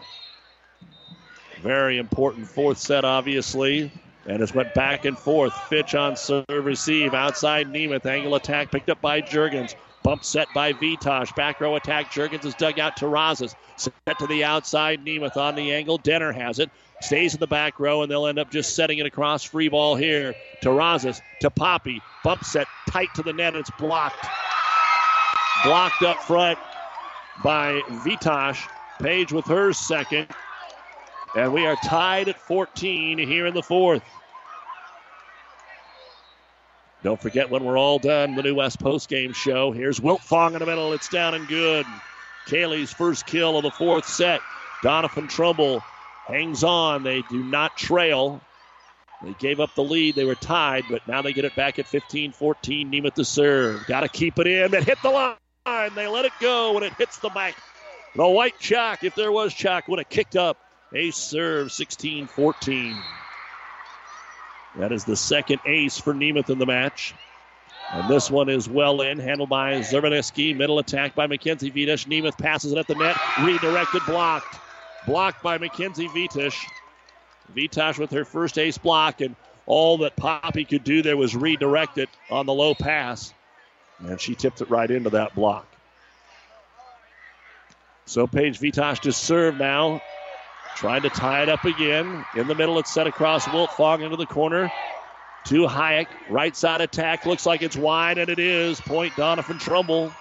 Speaker 2: Very important fourth set, obviously. And it's went back and forth. Fitch on serve receive. Outside Nemeth. Angle attack picked up by Jurgens. Bump set by Vitosh. Back row attack. Jurgens is dug out Terrazas. Set to the outside. Nemeth on the angle. Denner has it. Stays in the back row, and they'll end up just setting it across. Free ball here Terrazas. To Poppy. Bump set tight to the net. It's blocked. Blocked up front by Vitosh. Paige with her second. And we are tied at 14 here in the fourth. Don't forget when we're all done, the New West Post Game show. Here's Wiltfong in the middle. It's down and good. Kaylee's first kill of the fourth set. Doniphan Trumbull hangs on. They do not trail. They gave up the lead. They were tied, but now they get it back at 15 14. Nemeth to serve. Got to keep it in. It hit the line. They let it go, and it hits the back The white chalk, if there was chalk, would have kicked up. Ace serve 16 14. That is the second ace for Nemeth in the match. And this one is well in, handled by Zarbaneski. Middle attack by Mackenzie Vitosh. Nemeth passes it at the net. Redirected, blocked. Blocked by Mackenzie Vitish. Vitosh with her first ace block, and all that Poppy could do there was redirect it on the low pass. And she tipped it right into that block. So Paige Vitosh to serve now. Trying to tie it up again. In the middle, it's set across Wiltfong into the corner. To Hayek. Right side attack. Looks like it's wide, and it is. Point Doniphan Trumbull.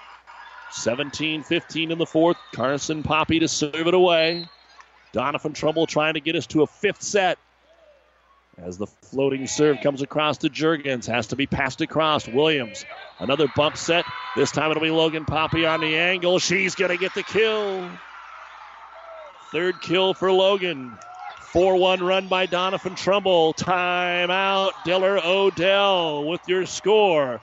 Speaker 2: 17 15 in the fourth. Carson Poppy to serve it away. Doniphan Trumbull trying to get us to a fifth set. As the floating serve comes across to Jurgens, has to be passed across. Williams, another bump set. This time it'll be Logan Poppy on the angle. She's going to get the kill. Third kill for Logan. 4 1 run by Doniphan Trumbull. Timeout. Diller Odell with your score.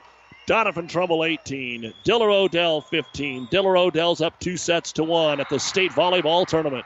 Speaker 2: Doniphan Trumbull 18, Diller Odell 15. Diller Odell's up two sets to one at the state volleyball tournament.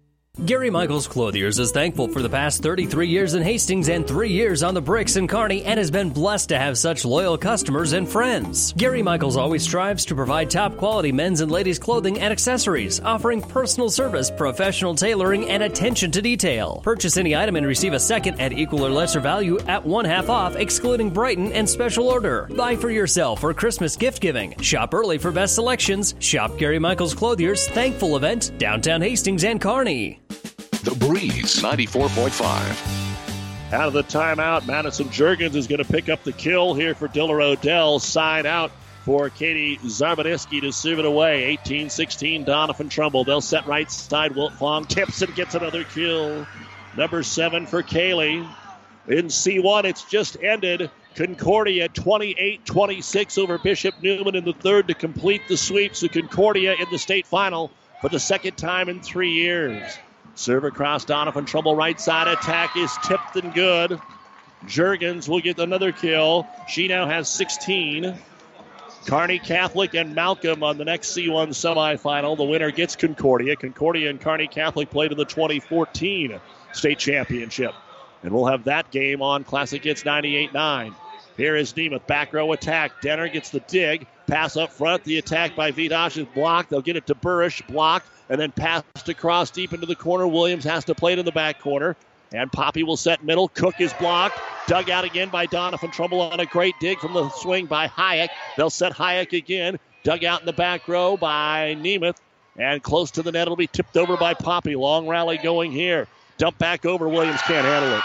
Speaker 1: Gary Michaels Clothiers is thankful for the past 33 years in Hastings and three years on the bricks in Kearney and has been blessed to have such loyal customers and friends. Gary Michaels always strives to provide top quality men's and ladies' clothing and accessories, offering personal service, professional tailoring, and attention to detail. Purchase any item and receive a second at equal or lesser value at one half off, excluding Brighton and special order. Buy for yourself or Christmas gift giving. Shop early for best selections. Shop Gary Michaels Clothiers Thankful event, downtown Hastings and Kearney.
Speaker 6: The Breeze 94.5.
Speaker 2: Out of the timeout, Madison Jurgens is going to pick up the kill here for Diller Odell. Side out for Katie Zarbaneski to serve it away. 18 16, Doniphan Trumbull. They'll set right side. Wiltfong tips and gets another kill. Number seven for Kaylee. In C1, it's just ended. Concordia 28 26 over Bishop Neumann in the third to complete the sweep. So Concordia in the state final for the second time in three years. Serve across Doniphan. Trumbull. Right side attack is tipped and good. Jurgens will get another kill. She now has 16. Kearney Catholic and Malcolm on the next C1 semifinal. The winner gets Concordia. Concordia and Kearney Catholic played in the 2014 state championship. And we'll have that game on Classic Hits 98 9. Here is Nemeth. Back row attack. Denner gets the dig. Pass up front. The attack by Vitosh is blocked. They'll get it to Burrish. Blocked. And then passed across deep into the corner. Williams has to play it in the back corner. And Poppy will set middle. Cook is blocked. Dug out again by Doniphan Trumbull on a great dig from the swing by Hayek. They'll set Hayek again. Dug out in the back row by Nemeth. And close to the net, it'll be tipped over by Poppy. Long rally going here. Dump back over. Williams can't handle it.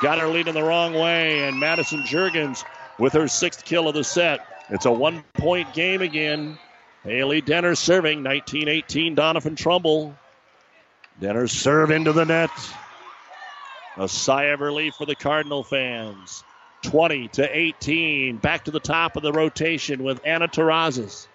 Speaker 2: Got her leading the wrong way. And Madison Jurgens with her sixth kill of the set. It's a one point game again. Haley Denner serving 19 18. Doniphan Trumbull. Denner serve into the net. A sigh of relief for the Cardinal fans. 20 to 18. Back to the top of the rotation with Anna Terrazas.